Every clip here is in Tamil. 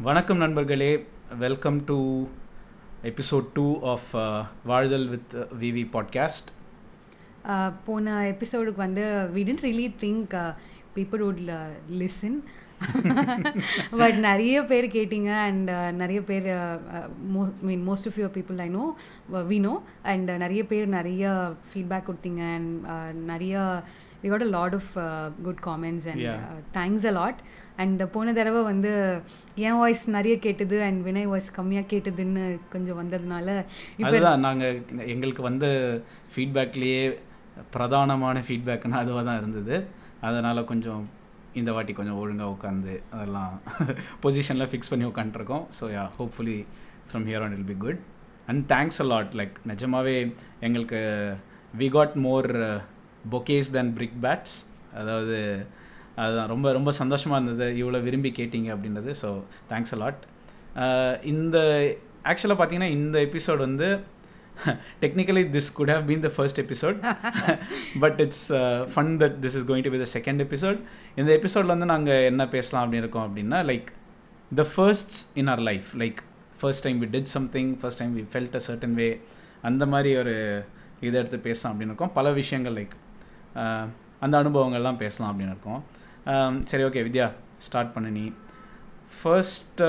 வணக்கம் நண்பர்களே. Welcome to episode two of Vaazhthal with Vivi podcast Uh, போன எபிசோடுக்கு வந்து we didn't really think people would listen but நிறைய பேர் கேட்டிங்க அண்ட் நிறைய பேர் mean most of your people I know we know and நிறைய பேர் நிறைய ஃபீட்பேக் கொடுத்தீங்க அண்ட் நிறைய we got a lot of good comments and. Thanks a lot and போன தடவை வந்து என் வாய்ஸ் நிறைய கேட்டது அண்ட் வினய் வாய்ஸ் கம்மியாக கேட்டதுன்னு கொஞ்சம் வந்ததுனால இப்போ நாங்கள் எங்களுக்கு வந்த ஃபீட்பேக்லேயே பிரதானமான ஃபீட்பேக்குன்னா அதுவாக தான் இருந்தது. அதனால் கொஞ்சம் இந்த வாட்டி கொஞ்சம் ஒழுங்காக உட்காந்து அதெல்லாம் பொசிஷனில் ஃபிக்ஸ் பண்ணி உட்காந்துருக்கோம் so yeah hopefully from here on it'll be good and thanks a lot like நிஜமாவே எங்களுக்கு we got more bouquets than brickbats அதாவது அதுதான். ரொம்ப ரொம்ப சந்தோஷமாக இருந்தது. இவ்வளோ விரும்பி கேட்டீங்க அப்படின்றது. ஸோ தேங்க்ஸ் அ லாட் இந்த ஆக்சுவலாக பார்த்தீங்கன்னா இந்த எபிசோட் வந்து technically this could have been the first episode but it's fun that this is going to be the second episode இந்த எபிசோடில் வந்து நாங்கள் என்ன பேசலாம் அப்படின்னு இருக்கோம் அப்படின்னா like the firsts in our life like first time we did something first time we felt a certain way அந்த மாதிரி ஒரு இதை எடுத்து பேசலாம் அப்படின்னு இருக்கோம். பல விஷயங்கள் லைக் அந்த அனுபவங்கள்லாம் பேசலாம் அப்படின்னு இருக்கோம். சரி ஓகே வித்யா ஸ்டார்ட் பண்ணு நீ. First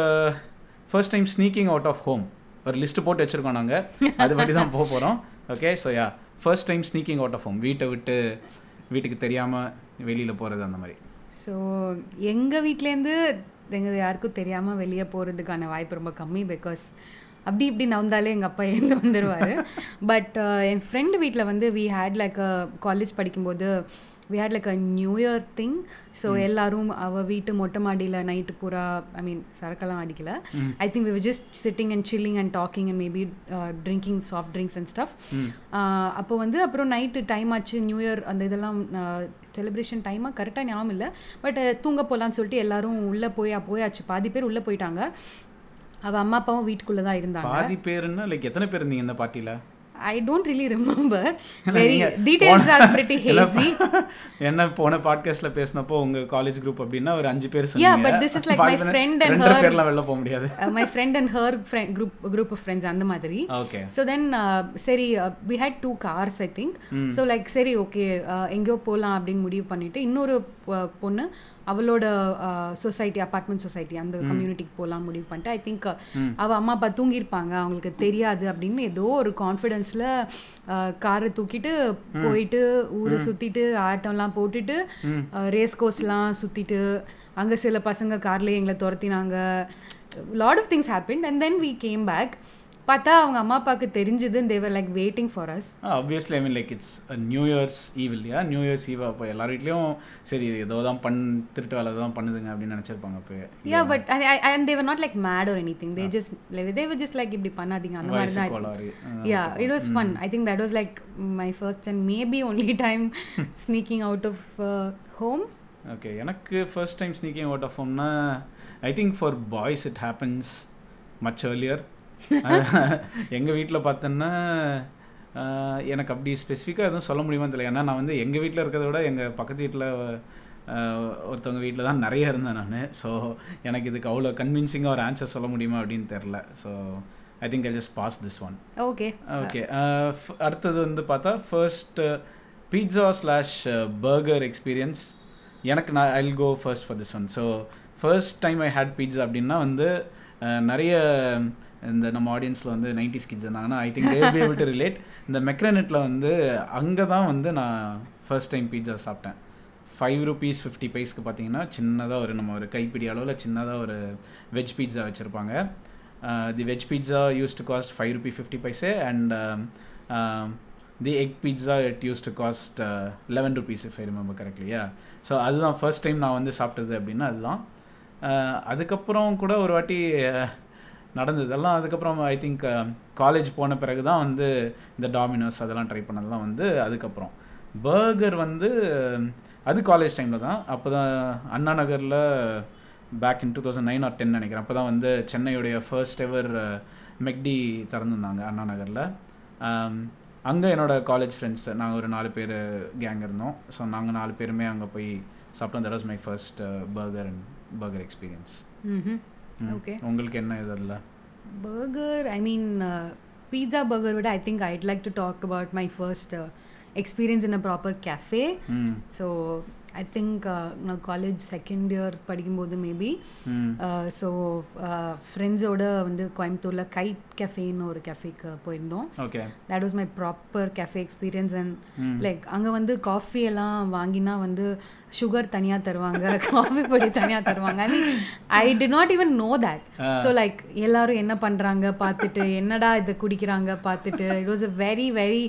first time sneaking out of home ஒரு லிஸ்ட்டு போட்டு வச்சுருக்கோம் நாங்கள் அது பற்றி தான் போக போகிறோம் okay so yeah first time sneaking out of home வீட்டை விட்டு வீட்டுக்கு தெரியாமல் வெளியில் போகிறது அந்த மாதிரி. ஸோ எங்கள் வீட்டிலேருந்து எங்கள் யாருக்கும் தெரியாமல் வெளியே போகிறதுக்கான வாய்ப்பு ரொம்ப கம்மி பிகாஸ் அப்படி இப்படி நவந்தாலே எங்கள் அப்பா எழுந்து வந்துடுவார் பட் என் ஃப்ரெண்டு வீட்டில் வந்து வி ஹேட் லைக் காலேஜ் படிக்கும்போது we had like a new year thing so எல்லாரும் அவள் வீட்டு மொட்டை மாடியில் நைட்டு பூரா ஐ மீன் சரக்கெல்லாம் அடிக்கல. I think we just sitting and chilling and talking and maybe drinking soft drinks and stuff அப்போ வந்து அப்புறம் நைட்டு டைம் ஆச்சு நியூ இயர் அந்த இதெல்லாம் செலிப்ரேஷன் டைமாக கரெக்டாக ஞாபகம் இல்லை. பட் தூங்க போகலான்னு சொல்லிட்டு எல்லாரும் உள்ளே போய் போயாச்சு. பாதி பேர் உள்ளே போயிட்டாங்க. அவள் அம்மா அப்பாவும் வீட்டுக்குள்ளே தான் இருந்தாங்க. பாதி பேருன்னா லைக் எத்தனை பேர் இருந்தீங்க இந்த பார்ட்டியில் I don't really remember very details are pretty hazy என்ன போன பாட்காஸ்ட்ல பேசினப்போ உங்க காலேஜ் குரூப் அப்படின்னா ஒரு அஞ்சு பேர் Yeah, but this is like my friend and ரெண்டு her- பேர்லாம் வெளில போக முடியாது. My friend and her friend group group of friends அந்த மாதிரி. ஓகே ஸோ தென் சரி we had two cars I think so like சரி ஓகே எங்கேயோ போகலாம் அப்படின்னு முடிவு பண்ணிட்டு இன்னொரு பொ- பொண்ணு அவளோட சொசைட்டி அப்பார்ட்மெண்ட் சொசைட்டி அந்த கம்யூனிட்டிக்கு போகலாம் முடிவு பண்ணிட்டு ஐ திங்க் அவள் அம்மா அப்பா தூங்கியிருப்பாங்க. அவங்களுக்கு தெரியாது அப்படின்னு ஏதோ ஒரு கான்ஃபிடென்ஸில் காரை தூக்கிட்டு போயிட்டு ஊரை சுற்றிட்டு ஆட்டம்லாம் போட்டுட்டு ரேஸ் கோர்ஸ்லாம் சுற்றிட்டு அங்கே சில பசங்க கார்லேயே எங்களை துரத்தினாங்க. Lot of things happen and then we came back பார்த்தா அவங்க அம்மா அப்பாவுக்கு தெரிஞ்சது they were like waiting for us obviously I mean like it's new year's eve இல்லையா? நியூ இயர்ஸ் ஈவ் அப்போ எல்லார் வீட்லேயும் சரி ஏதோ தான் பண் திருட்டு வேலை தான் பண்ணுதுங்க அப்படின்னு நினச்சிருப்பாங்க அப்போ. Yeah but and they were not like mad ஒரு anything they just they were just like இப்படி பண்ணாதீங்க அந்த மாதிரி தான். Yeah it was fun I think that was like my first and maybe only time sneaking out of home okay எனக்கு first time sneaking out of ஹோம்னா I think for boys it happens much earlier எங்கள் வீட்டில் பார்த்தோன்னா எனக்கு அப்படி ஸ்பெசிஃபிக்காக எதுவும் சொல்ல முடியுமா தெரியல. ஏன்னா நான் வந்து எங்கள் வீட்டில் இருக்கிறத விட எங்கள் பக்கத்து வீட்டில் ஒருத்தவங்க வீட்டில் தான் நிறைய இருந்தேன் நான். ஸோ எனக்கு இதுக்கு அவ்வளோ கன்வின்சிங்காக ஒரு ஆன்சர் சொல்ல முடியுமா அப்படின்னு தெரில so I think I just pass this one okay okay அடுத்தது வந்து பார்த்தா first pizza slash burger experience எனக்கு நான் I'll go first for this one so first time I had pizza அப்படின்னா வந்து நிறைய இந்த நம்ம ஆடியன்ஸில் வந்து நைன்டிஸ் கிட்ஸ் இருந்தாங்கன்னா I think they're be able to relate இந்த மெக்ரனெட்டில் வந்து அங்கே தான் வந்து நான் ஃபர்ஸ்ட் டைம் பீட்சா சாப்பிட்டேன். ஃபைவ் ருபீஸ் ஃபிஃப்டி பைஸ்க்கு பார்த்தீங்கன்னா சின்னதாக ஒரு நம்ம ஒரு கைப்பிடி அளவில் சின்னதாக ஒரு வெஜ் பீட்சா வச்சுருப்பாங்க. The veg pizza used to cost five rupee fifty paise and the egg pizza it used to cost eleven rupees if I remember கரெக்ட்லியா so அதுதான் ஃபர்ஸ்ட் டைம் நான் வந்து சாப்பிட்டது அப்படின்னா அதுதான். Uh, அதுக்கப்புறம் கூட ஒரு வாட்டி uh, நடந்ததெல்லாம். நடந்தது எல்லாம் அதுக்கப்புறம் ஐ திங்க் காலேஜ் போன பிறகு தான் வந்து இந்த டாமினோஸ் அதெல்லாம் ட்ரை பண்ணதெல்லாம் வந்து அதுக்கப்புறம். பர்கர் வந்து அது காலேஜ் டைமில் தான். அப்போ தான் அண்ணா நகரில் back in two thousand nine or ten நினைக்கிறேன். அப்போ தான் வந்து சென்னையுடைய ஃபர்ஸ்ட் எவர் மெக்டி uh, திறந்துருந்தாங்க அண்ணா நகரில். Um, அங்கே என்னோட காலேஜ் ஃப்ரெண்ட்ஸ் நாங்கள் ஒரு நாலு பேர் கேங் இருந்தோம். ஸோ நாங்கள் நாலு பேருமே அங்கே போய் சாப்பிட்டோம் that was my first burger and burger experience okay உங்களுக்கு என்ன இது அதில்? Burger I mean pizza burger விட I think I'd like to talk about my first experience in a proper cafe so I think நான் காலேஜ் செகண்ட் இயர் படிக்கும்போது மேபி ஸோ ஃப்ரெண்ட்ஸோட வந்து கோயம்புத்தூரில் கைட் கேஃபேன்னு ஒரு கேஃபேக்கு போயிருந்தோம். That was my proper cafe experience and. Like அங்கே வந்து காஃபி எல்லாம் வாங்கினா வந்து சுகர் தனியாக தருவாங்க காஃபி பொடி தனியாக தருவாங்க. I mean I did not even know that so like எல்லாரும் என்ன பண்ணுறாங்க பார்த்துட்டு என்னடா இதை குடிக்கிறாங்க பார்த்துட்டு it was a very very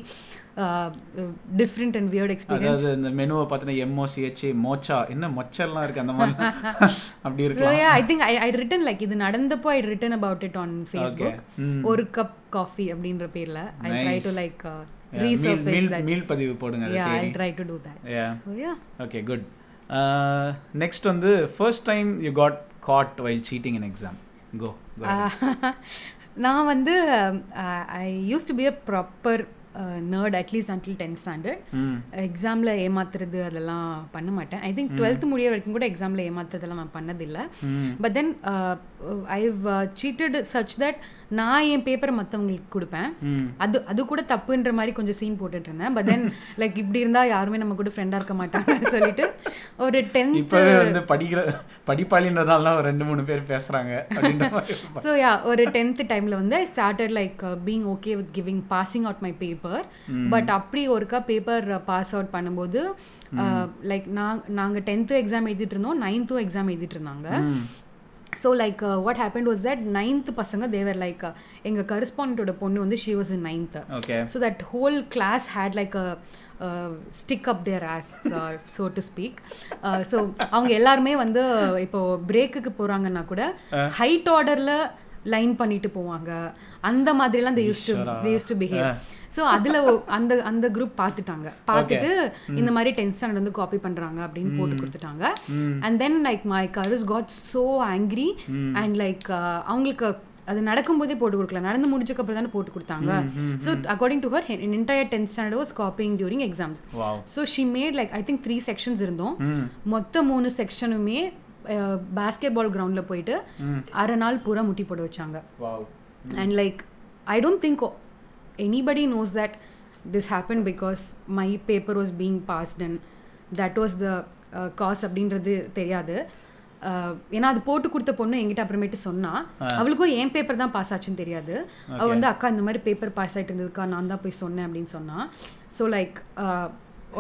different and weird experience அதாவது இந்த மெனுவை பார்த்தீங்கன்னா எம்ஓசிஹெச் மோச்சா. என்ன மொச்செல்லாம் இருக்கு அந்த மாதிரி? அப்படி ஸோ இருக்கலாம். I think I I written like இது நடந்தப்போ I written about it on Facebook. ஒரு கப் காஃபி அப்படின்ற பேர்ல. I try to like meal பதிவு போடுங்க yeah I try to do that yeah okay good next வந்து first time you got caught while cheating in exam go நான் வந்து I used to be a proper nerd at least until tenth standard எக்ஸாமில் ஏமாத்துறது அதெல்லாம் பண்ண மாட்டேன். ஐ திங்க் டுவெல்த் முடிய வரைக்கும் கூட எக்ஸாமில் ஏமாத்துறதெல்லாம் நான் பண்ணதில்லை. But then I cheated such that நான் என் பேப்பரை மற்றவங்களுக்கு கொடுப்பேன். அது அது கூட தப்புன்ற மாதிரி கொஞ்சம் சீன் போட்டுட்டு இருந்தேன் பட் தென் லைக் இப்படி இருந்தா யாருமே நம்ம கூட ஃப்ரெண்டா இருக்க மாட்டாங்க சொல்லிட்டு ஒரு டென்த் இப்பவே வந்து படிக்கிற படிப்பாளின்றதால ஒரு ரெண்டு மூணு பேர் பேசுறாங்க ஸோ யா ஒரு டென்த் டைம்ல வந்து I started like being okay with giving passing out my. Paper but அப்படி ஒருக்கா பேப்பர் பாஸ் அவுட் பண்ணும்போது லைக் நாங் நாங்கள் டென்த்து எக்ஸாம் எழுதிட்டு இருந்தோம். நைன்த்தும் எக்ஸாம் எழுதிட்டு இருந்தாங்க. So like what happen was that ninth பசங்க தேவர் லைக் எங்கள் கரஸ்பாண்டோட பொண்ணு வந்து she was in ninth okay so that whole class had like a uh, stick up their ass uh, so to speak. Uh, so அவங்க எல்லாருமே வந்து இப்போ பிரேக்குக்கு போறாங்கன்னா கூட ஹைட் ஆர்டர்ல லைன் பண்ணிட்டு போவாங்க. அந்த மாதிரிலாம் they used to they used to behave. So அதில் அந்த அந்த குரூப் பார்த்துட்டாங்க பார்த்துட்டு இந்த மாதிரி டென்த் ஸ்டாண்டர்ட் வந்து காப்பி பண்ணுறாங்க அப்படின்னு போட்டு கொடுத்துட்டாங்க. And then like my corres got so angry and like அவங்களுக்கு அது நடக்கும்போதே போட்டு கொடுக்கல. நடந்து முடிச்சக்கு அப்புறம் தானே போட்டு கொடுத்தாங்க. So according to her entire tenth standard was copying during exams so she made like I think three sections இருந்தோம். மொத்த மூணு செக்ஷனுமே பாஸ்கெட் பால் கிரவுண்டில் போயிட்டு அரை நாள் பூரா முட்டி போட வச்சாங்க. And like I don't think anybody knows that this happen because my paper was being passed and that was the cause அப்படின்றது தெரியாது. Uh, ஏன்னா அது போட்டு கொடுத்த பொண்ணு என்கிட்ட அப்புறமேட்டு சொன்னா அவளுக்கும் என் பேப்பர் தான் பாஸ் ஆச்சுன்னு தெரியாது. அவ வந்து அக்கா இந்த மாதிரி பேப்பர் பாஸ் ஆயிட்டு இருந்ததுக்கா நான் தான் போய் சொன்னேன் அப்படின்னு சொன்னா. So like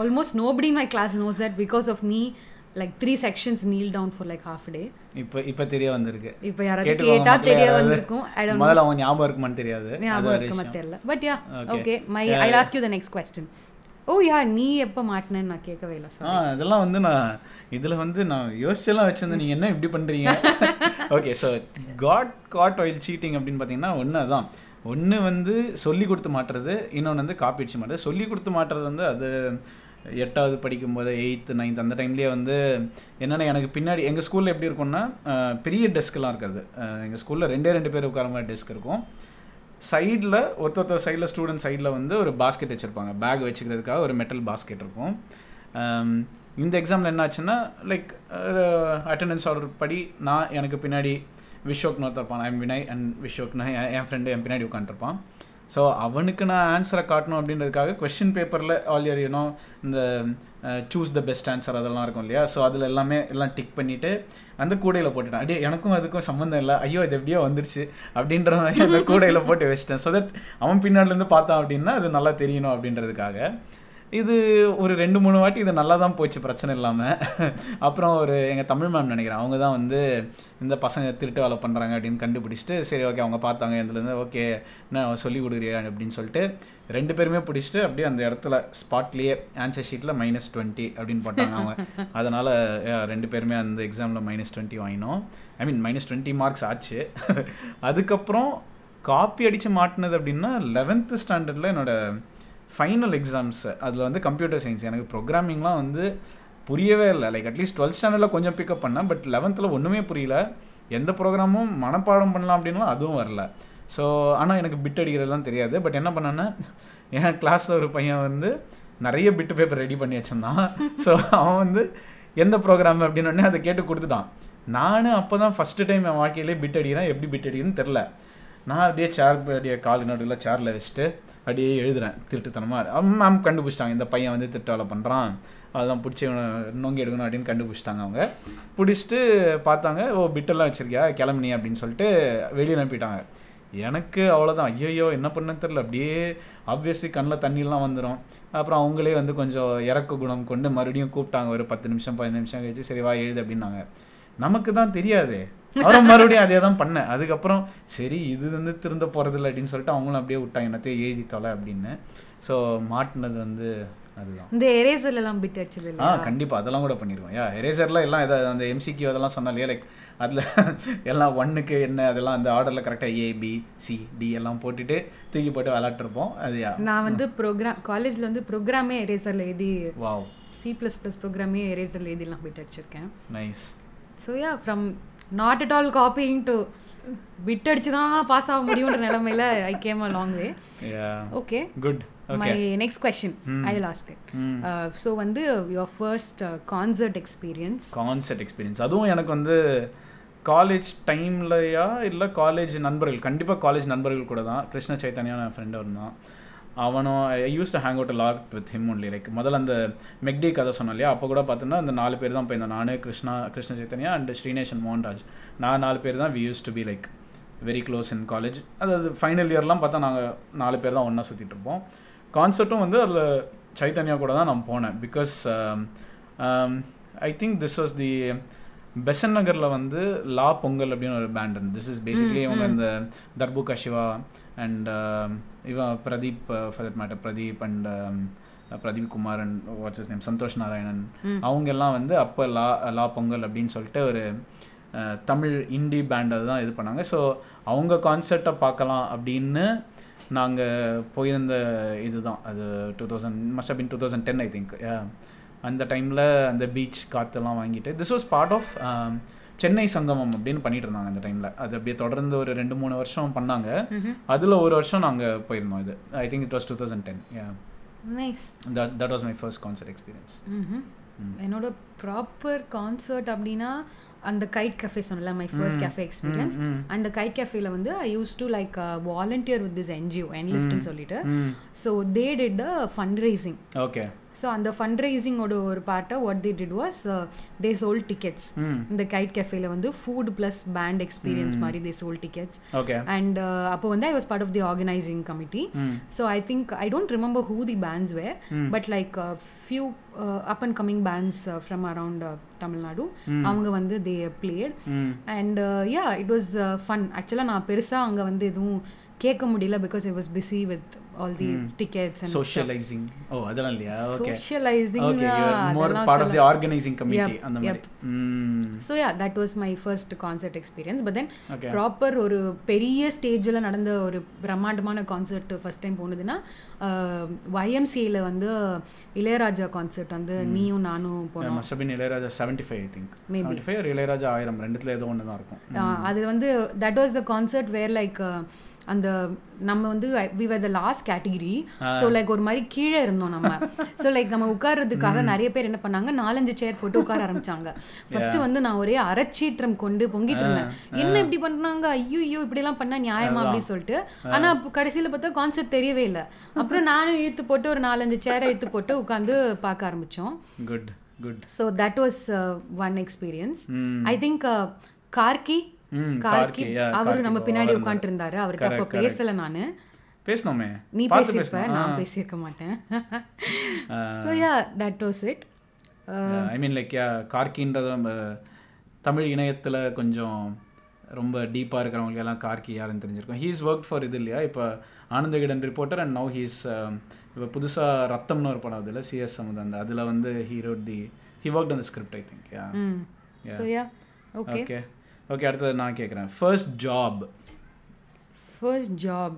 almost nobody my class knows that because of me like three sections kneel down for like half day இப்போ இப்போ தெரிய வந்திருக்கு. இப்போ யாராவது கேட்டா தெரிய. வந்திருக்கும். ஐ டோன்ட் முதல்ல அவங்க ஞாபகம் இருக்குமான்னு தெரியாது. ஞாபகம் இருக்குமா. தெரியல. But ya. Okay my I ask you the next question oh ya நீ எப்போ மாட்டினேன்னு நான் கேட்கவே இல்லை ஆ இதெல்லாம் வந்து நான் இதில் வந்து நான் யோசிச்செல்லாம் வச்சிருந்தேன். நீங்கள் என்ன இப்படி பண்ணுறீங்க okay so caught caught while cheating அப்படின்னு பார்த்தீங்கன்னா ஒன்று அதான் ஒன்று வந்து சொல்லி கொடுத்து மாட்டுறது இன்னொன்று வந்து காப்பி அடிச்சு மாட்டுறது. சொல்லி கொடுத்து மாட்டுறது வந்து அது எட்டாவது படிக்கும்போது எயித்து நைன்த் அந்த டைம்லேயே வந்து என்னென்னா எனக்கு பின்னாடி எங்கள் ஸ்கூலில் எப்படி இருக்கும்னா பெரிய டெஸ்க்லாம் இருக்காது. எங்கள் ஸ்கூலில் ரெண்டே ரெண்டு பேர் உட்கார மாதிரி டெஸ்க் இருக்கும். சைடில் ஒருத்தர் ஒருத்தர் சைடில் ஸ்டூடெண்ட் சைடில் வந்து ஒரு பாஸ்கெட் வச்சுருப்பாங்க. பேக் வச்சுக்கிறதுக்காக ஒரு மெட்டல் பாஸ்கெட் இருக்கும். இந்த எக்ஸாமில் என்னாச்சுன்னா லைக் அட்டண்டன்ஸ் ஆர்டர் படி நான் எனக்கு பின்னாடி விஷோக்னு ஒருத்தர் இருப்பான். ஐம் வினய் அண்ட் விஷோக்னு என் என் ஃப்ரெண்டு என் பின்னாடி உட்காந்துருப்பான் ஸோ அவனுக்கு நான் ஆன்சரை காட்டணும் அப்படின்றதுக்காக கொஷின் பேப்பரில் ஆல் இயர் யூனோ இந்த சூஸ் த பெஸ்ட் ஆன்சர் அதெல்லாம் இருக்கும் இல்லையா? ஸோ அதில் எல்லாமே எல்லாம் டிக் பண்ணிவிட்டு அந்த கூடையில் போட்டுட்டேன். அடியே எனக்கும் அதுக்கும் சம்மந்தம் இல்லை. ஐயோ இது எப்படியோ வந்துருச்சு அப்படின்ற மாதிரி அந்த கூடையில் போட்டு வச்சிட்டேன். ஸோ தட் அவன் பின்னாடிலேருந்து பார்த்தான் அப்படின்னா அது நல்லா தெரியணும் அப்படின்றதுக்காக. இது ஒரு ரெண்டு மூணு வாட்டி இது நல்லா தான் போச்சு பிரச்சனை இல்லாமல் அப்புறம் ஒரு எங்கள் தமிழ் மேம் நினைக்கிறேன். அவங்க தான் வந்து இந்த பசங்க திருட்டு வேலை பண்ணுறாங்க அப்படின்னு கண்டுபிடிச்சிட்டு சரி ஓகே அவங்க பார்த்தாங்க இதுலேருந்து ஓகே நான் சொல்லி கொடுக்குறியா அப்படின்னு சொல்லிட்டு ரெண்டு பேருமே பிடிச்சிட்டு அப்படியே அந்த இடத்துல ஸ்பாட்லேயே ஆன்சர் ஷீட்டில் மைனஸ் டுவெண்ட்டி அப்படின்னு போட்டாங்க அவங்க. அதனால் ரெண்டு பேருமே அந்த எக்ஸாமில் மைனஸ் டுவெண்ட்டி வாங்கினோம். I mean minus twenty marks ஆச்சு. அதுக்கப்புறம் காப்பி அடித்து மாட்டினது அப்படின்னா லெவன்த்து ஸ்டாண்டர்டில் என்னோட ஃபைனல் எக்ஸாம்ஸ் அதில் வந்து கம்ப்யூட்டர் சயின்ஸ் எனக்கு ப்ரோக்ராமிங்லாம் வந்து புரியவே இல்லை. லைக் அட்லீஸ்ட் டுவெல்த் ஸ்டாண்டர்டில் கொஞ்சம் பிக்கப் பண்ணேன். பட் லெவன்த்தில் ஒன்றுமே புரியல. எந்த ப்ரோக்ராமும் மனப்பாடம் பண்ணலாம் அப்படின்னா அதுவும் வரல. ஸோ ஆனால் எனக்கு பிட் அடிக்கிறதுலாம் தெரியாது. பட் என்ன பண்ணேன்னா என் கிளாஸில் ஒரு பையன் வந்து நிறைய பிட்டு பேப்பர் ரெடி பண்ணி வச்சிருந்தான். ஸோ அவன் வந்து எந்த ப்ரோக்ராம் அப்படின்னு அதை கேட்டு கொடுத்துட்டான். நானும் அப்போ தான் ஃபஸ்ட்டு டைம் என் வாழ்க்கையிலே பிட் அடிக்கிறேன். எப்படி பிட் அடிக்கிறேன்னு தெரில நான் அப்படியே சேர் அப்படியே கால் நடுவில் சேரில் வச்சுட்டு அப்படியே எழுதுறேன் திருட்டுத்தனமாக மேம் கண்டுபிடிச்சிட்டாங்க இந்த பையன் வந்து திட்டு பண்ணுறான் அதெல்லாம் பிடிச்சி நோங்கி எடுக்கணும் அப்படின்னு கண்டுபிடிச்சிட்டாங்க அவங்க. பிடிச்சிட்டு பார்த்தாங்க ஓ பிட்டெல்லாம் வச்சிருக்கியா கிளம்புனி அப்படின்னு சொல்லிட்டு வெளியில் அனுப்பிட்டாங்க. எனக்கு அவ்வளோதான் ஐயோ என்ன பண்ணுன்னு தெரில அப்படியே ஆப்வியஸ்லி கண்ணில் தண்ணியெல்லாம் வந்துடும் அப்புறம் அவங்களே வந்து கொஞ்சம் இறக்க குணம் கொண்டு மறுபடியும் கூப்பிட்டாங்க. ஒரு பத்து நிமிஷம் பதினஞ்சு நிமிஷம் கழிச்சு சரி வா எழுது அப்படின்னாங்க. நமக்கு தான் தெரியாது. அப்புறம் மறுபடியும் அதே தான் பண்ணேன். அதுக்கப்புறம் சரி இது வந்து திருந்த போகிறதில்ல அப்படின்னு சொல்லிட்டு அவங்களும் அப்படியே விட்டாங்க. என்னத்தையும் எழுதி தொலை அப்படின்னு. ஸோ மாட்டினது வந்து அதுதான். இந்த எல்லாம் பிட் அடிச்சது ஆ இல்லையா கண்டிப்பா. அதெல்லாம் கூட பண்ணிடுவோம் யா எரேசர்ல எல்லாம் இதை அந்த எம்சிக்யூ அதெல்லாம் சொன்னாலே லைக் அதில் எல்லாம் ஒன்னுக்கு என்ன அதெல்லாம் அந்த ஆர்டரில் கரெக்டாக ஏ பி சி டி எல்லாம் போட்டுட்டு தூக்கி போட்டு விளாட்டுருப்போம் அது நான் வந்து ப்ரோக்ராம் காலேஜ்ல வந்து ப்ரோக்ராமே எரேசர்ல எழுதி வாவ் சி ப்ளஸ் ப்ளஸ் ப்ரோக்ராமே எரேசர்ல எழுதிலாம் பிட் அடிச்சிருக்கேன். Nice so ya from not at all copying to bit அடிச்சு தான் பாஸ் ஆக முடியுன்ற நிலமையில I came a long way okay good my next question I lost it so வந்து your first concert experience concert experience அதுவும் எனக்கு வந்து காலேஜ் டைம்லையா இல்லை காலேஜ் நண்பர்கள்? கண்டிப்பாக காலேஜ் நண்பர்கள் கூட தான் கிருஷ்ண சைத்தன்யா என் ஃப்ரெண்டு இருந்தான் அவனும் I use to hang out lot with him only like முதல்ல அந்த மெக்டி கதை சொன்னேன் இல்லையா? அப்போ கூட பார்த்தோன்னா அந்த நாலு பேர் தான் போயிருந்தோம். நான் கிருஷ்ணா கிருஷ்ண சைத்தன்யா அண்ட் ஸ்ரீநேஷன் மோகன்ராஜ். நான் நாலு பேர் தான் we use to be like very close in college அதாவது ஃபைனல் இயர்லாம் பார்த்தா நாங்கள் நாலு பேர் தான் ஒன்றா சுற்றிட்டு இருப்போம். கான்சர்ட்டும் வந்து அதில் சைத்தன்யா கூட தான் நான் போனேன். Because I think this was the Besant நகரில் வந்து லா பொங்கல் அப்படின்னு ஒரு பேண்ட் இருந்து திஸ் இஸ் பேசிக்லி இவங்க இந்த தர்புகா சிவா அண்ட் இவன் Pradeep for that matter Pradeep and Pradeep Kumar and what's is name Santhosh Narayanan. அவங்க எல்லாம் வந்து அப்போ லா லா பொங்கல் அப்படின்னு சொல்லிட்டு ஒரு அஹ், தமிழ் இண்டி பேண்டை தான் இது பண்ணாங்க. ஸோ அவங்க கான்சர்ட்டை பார்க்கலாம் அப்படின்னு நாங்கள் போயிருந்த இதுதான். அது two thousand must been two thousand ten I think அந்த டைமில் அந்த பீச் காற்றெல்லாம் வாங்கிட்டு this was part of Chennai Sangamam அப்படின்னு பண்ணிட்டு இருந்தாங்க அந்த டைமில் அது அப்படியே தொடர்ந்து ஒரு ரெண்டு மூணு வருஷம் பண்ணாங்க. அதில் ஒரு வருஷம் நாங்கள் போயிருந்தோம் இது. I think it was two thousand ten ya nice that that was my first concert experience என்னோட ப்ராப்பர் கான்சர்ட் அப்படின்னா அந்த கைட் கஃபே சொன்னல மை. ஃபர்ஸ்ட் கேஃபே எக்ஸ்பீரியன்ஸ் அந்த கைட் கஃபேல வந்து I use to like volunteer with this NGO என்லிஃப்ட்னு சொல்லிட்டு. So they did fund raising okay so அந்த ஃபண்ட் ரைசிங்கோட ஒரு பார்ட்டை what they did was they sold tickets இந்த கைட் கஃபேல வந்து ஃபுட் ப்ளஸ் பேண்ட் எக்ஸ்பீரியன்ஸ் மாதிரி தே சோல் டிக்கெட்ஸ் அண்ட் அப்போ வந்து I was part of the organising committee so I think I don't remember who the bands were but like few up and coming bands from around Tamil Nadu அவங்க வந்து they played and yeah it was fun ஆக்சுவலாக நான் பெருசாக அங்கே வந்து எதுவும் கேட்க முடியல because I was busy with all the tickets and socialising oh அதெல்லாம் இல்லையா? Okay socialising okay more part of the organising committee அந்த மாதிரி. So yeah that was my first concert experience but then. Proper ஒரு பெரிய ஸ்டேஜில் நடந்த ஒரு பிரம்மாண்டமான கான்சர்ட் ஃபர்ஸ்ட் டைம் போனதுன்னா YMCA ல வந்து இளையராஜா கான்சர்ட் வந்து நீயும் நானும் போனோம். Must been Ilaiyaraaja seventy five I think seventy five Ilaiyaraaja ஆயிரம் ரெண்டுத்துல ஏதோ ஒன்று தான் இருக்கும் ஆஹ் அது வந்து that was the concert where like அந்த நம்ம வந்து we were the last category so like ஒரு மாதிரி கீழே இருந்தோம் நம்ம. ஸோ லைக் நம்ம உட்கார்றதுக்காக நிறைய பேர் என்ன பண்ணாங்க? நாலஞ்சு சேர் போட்டு உட்கார ஆரம்பிச்சாங்க. ஃபர்ஸ்ட் வந்து நான் ஒரே அரைச்சீற்றம் கொண்டு பொங்கிட்டு இருந்தேன். என்ன இப்படி பண்ணாங்க? ஐயோ ஐயோ இப்படி எல்லாம் பண்ணா நியாயமா? அப்படின்னு சொல்லிட்டு. ஆனா அப்ப கடைசியில பார்த்தா கான்செப்ட் தெரியவே இல்லை. அப்புறம் நானும் இழுத்து போட்டு ஒரு நாலஞ்சு சேரை இழுத்து போட்டு உட்காந்து பார்க்க ஆரம்பிச்சோம். Good good so that was one experience I think Karky Karky. அவரு நம்ம பின்னாடி உட்காந்துட்டு இருந்தாரு அவர்கிட்ட அப்போ. பேசல நானு. பேசணுமே நீ பேசியிருப்ப நான் பேசியிருக்க மாட்டேன். So ya that was it I mean like ya கார்கின்றது நம்ம தமிழ் இணையத்தில் கொஞ்சம் ரொம்ப டீப்பாக இருக்கிறவங்களுக்கு எல்லாம் கார்கி யாருன்னு தெரிஞ்சிருக்கும். ஹீஸ் ஒர்க் ஃபார் இது இல்லையா? இப்போ Ananda Vikatan reporter and now he's இப்போ புதுசாக ரத்தம்னு ஒரு படம் அதில் சிஎஸ் சமுதாந்த அதில் வந்து he wrote the he work அந்த script I think ya okay okay அடுத்தது நான் கேட்குறேன் first job first job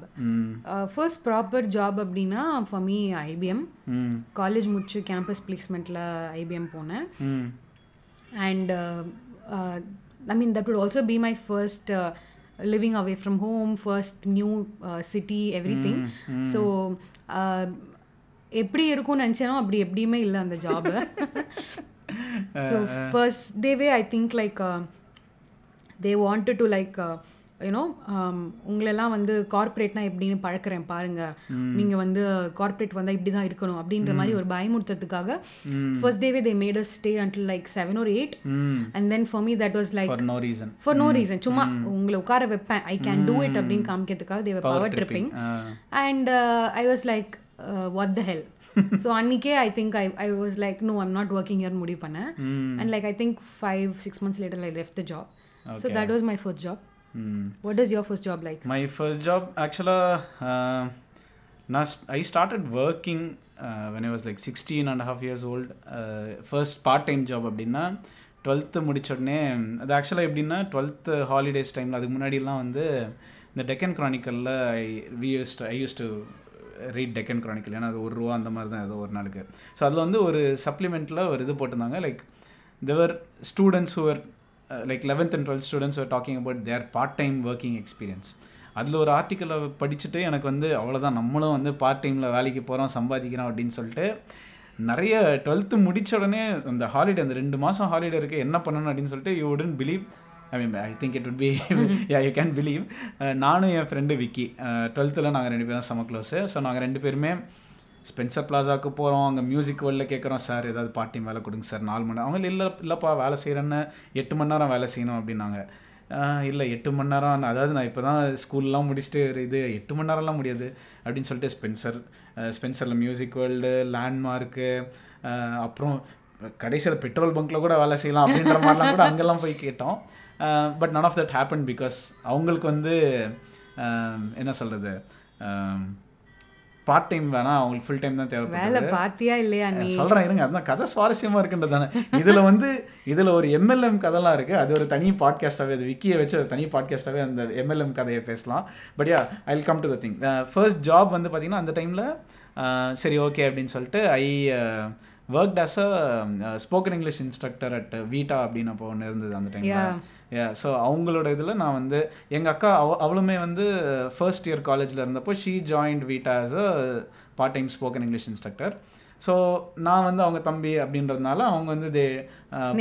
first proper job அப்படின்னா ஃபார் மீ ஐபிஎம் ம். காலேஜ் முடிச்சு கேம்பஸ் பிளேஸ்மெண்ட்டில் ஐபிஎம் போனேன். ம். And I mean that would also be my first uh, living away from home, first new uh, city, everything. So uh, எப்படி இருக்கும்னு நினச்சேனோ அப்படி எப்படியுமே இல்லை அந்த ஜாப் ஸோ ஃபர்ஸ்ட் டேவே I think like they wanted to like you know உங்களெல்லாம் வந்து கார்ப்பரேட்னா எப்படின்னு பழக்கிறேன் பாருங்க. நீங்க வந்து கார்ப்பரேட் வந்தா இப்படி தான் இருக்கணும் அப்படின்ற மாதிரி ஒரு பயமுறுத்ததுக்காக ஃபர்ஸ்ட் டேவே they made us stay until like seven ஒரு eight and then for me that was like no reason for no reason சும்மா உங்களை உட்கார வைப்பேன். ஐ கேன் டூ இட் அப்படின்னு காமிக்கிறதுக்காக they were power tripping and I was like what the hell so அன்னைக்கே I think I I was like no I'm not working here முடிவு பண்ணேன். And like I think five six months later I left the job so that was my first job what is your first job like my first job ஆக்சுவலாக நான் I started working when I was like sixteen and half years old first part time job அப்படின்னா டுவெல்த்து முடிச்ச உடனே அது ஆக்சுவலாக எப்படின்னா டுவெல்த்து ஹாலிடேஸ் டைமில் அதுக்கு முன்னாடிலாம் வந்து இந்த Deccan க்ரானிக்கலில் I we use I use to read Deccan Chronicle ஏன்னா அது ஒரு ரூபா அந்த மாதிரி தான் ஏதோ ஒரு நாளுக்கு. ஸோ அதில் வந்து ஒரு சப்ளிமெண்ட்டில் ஒரு இது போட்டிருந்தாங்க. Like they were students who were like eleventh and twelfth students are talking about their part time working experience அதில் ஒரு ஆர்டிக்கலை படிச்சுட்டு எனக்கு வந்து அவ்வளோதான் நம்மளும் வந்து பார்ட் டைமில் வேலைக்கு போகிறோம் சம்பாதிக்கிறோம் அப்படின்னு சொல்லிட்டு நிறைய டுவெல்த்து முடிச்ச உடனே அந்த ஹாலிடே அந்த ரெண்டு மாதம் ஹாலிடே இருக்குது என்ன பண்ணணும் அப்படின்னு சொல்லிட்டு you wouldn't believe I mean I think it would be ya you can believe நானும் என் ஃப்ரெண்டு விக்கி டுவெல்த்தில் நாங்கள் ரெண்டு பேரும் செம க்ளோஸு ஸோ நாங்கள் ரெண்டு பேருமே ஸ்பென்சர் பிளாசாவுக்கு போகிறோம் அங்கே மியூசிக் வேர்ல்டில் கேட்குறோம் சார் ஏதாவது பாட்டி வேலை கொடுங்க சார். நாலு மணி நேரம் அவங்க இல்லை இல்லைப்பா வேலை செய்கிறேன்னு எட்டு மணி நேரம் வேலை செய்யணும் அப்படின்னாங்க. இல்லை எட்டு மணி நேரம். அதாவது நான் இப்போ தான் ஸ்கூல்லாம் முடிச்சுட்டு இது எட்டு மணி நேரம்லாம் முடியாது அப்படின்னு சொல்லிட்டு ஸ்பென்சர் ஸ்பென்சரில் மியூசிக் வேர்ல்டு லேண்ட்மார்க்கு அப்புறம் கடைசியில் பெட்ரோல் பங்க்கில் கூட வேலை செய்யலாம் அப்படின்ற மாதிரிலாம் கூட அங்கெல்லாம் போய் கேட்டோம். But none of that happen because அவங்களுக்கு வந்து என்ன சொல்கிறது பார்ட் டைம் வேணா அவங்களுக்கு ஃபுல் டைம் தான் தேவைப்படுது. வேலை பாத்தியா இல்லையா நீ? சொல்றேன் இருங்க அதான் கதை சுவாரஸ்யமா இருக்குன்றது தானே. இதுல வந்து இதுல ஒரு எம்எல்எம் கதைலாம் இருக்கு. அது ஒரு தனி பாட்காஸ்டாவே அது விக்கியை வச்சு ஒரு தனி பாட்காஸ்டாவே அந்த எம்எல்எம் கதையை பேசலாம். But ya I will come to the thing first job வந்து பார்த்தீங்கன்னா அந்த டைமில் சரி ஓகே அப்படின்னு சொல்லிட்டு I work as a spoken English instructor at Veta அப்படின்னு அப்போ ஒன்று இருந்தது அந்த டைமில் யா ஸோ அவங்களோட இதில் நான் வந்து எங்கள் அக்கா அவ அவளுமே வந்து ஃபர்ஸ்ட் இயர் காலேஜில் இருந்தப்போ she joined Veta as a part time spoken English instructor so நான் வந்து அவங்க தம்பி அப்படின்றதுனால அவங்க வந்து தே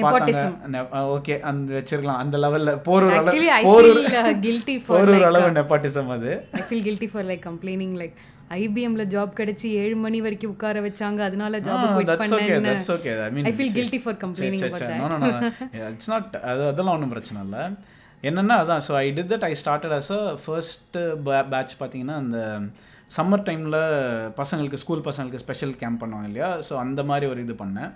பார்த்தாங்க. ஓகே அந்த வச்சிருக்கலாம். அந்த லெவலில் போர் ஒரு Actually, I அளவு feel, uh, guilty for போர் ஒரு like, அளவு நெப்பாட்டிசம் அது. I feel guilty for like complaining like ஐபிஎம்ல job கிடைச்சி ஏழு மணி வரைக்கும் உட்கார வச்சாங்க. அதனால ஜாப் குவிட் தட்ஸ் ஓகே பண்ணேன்னு that's okay I mean I feel guilty for complaining about no no no it's not அது அதெல்லாம் ஒன்றும் பிரச்சனை இல்லை. என்னென்னா அதான் so I did that I started as a first batch பார்த்தீங்கன்னா அந்த சம்மர் டைமில் பசங்களுக்கு ஸ்கூல் பசங்களுக்கு ஸ்பெஷல் கேம்ப் பண்ணுவாங்க இல்லையா? ஸோ அந்த மாதிரி ஒரு இது பண்ணேன்.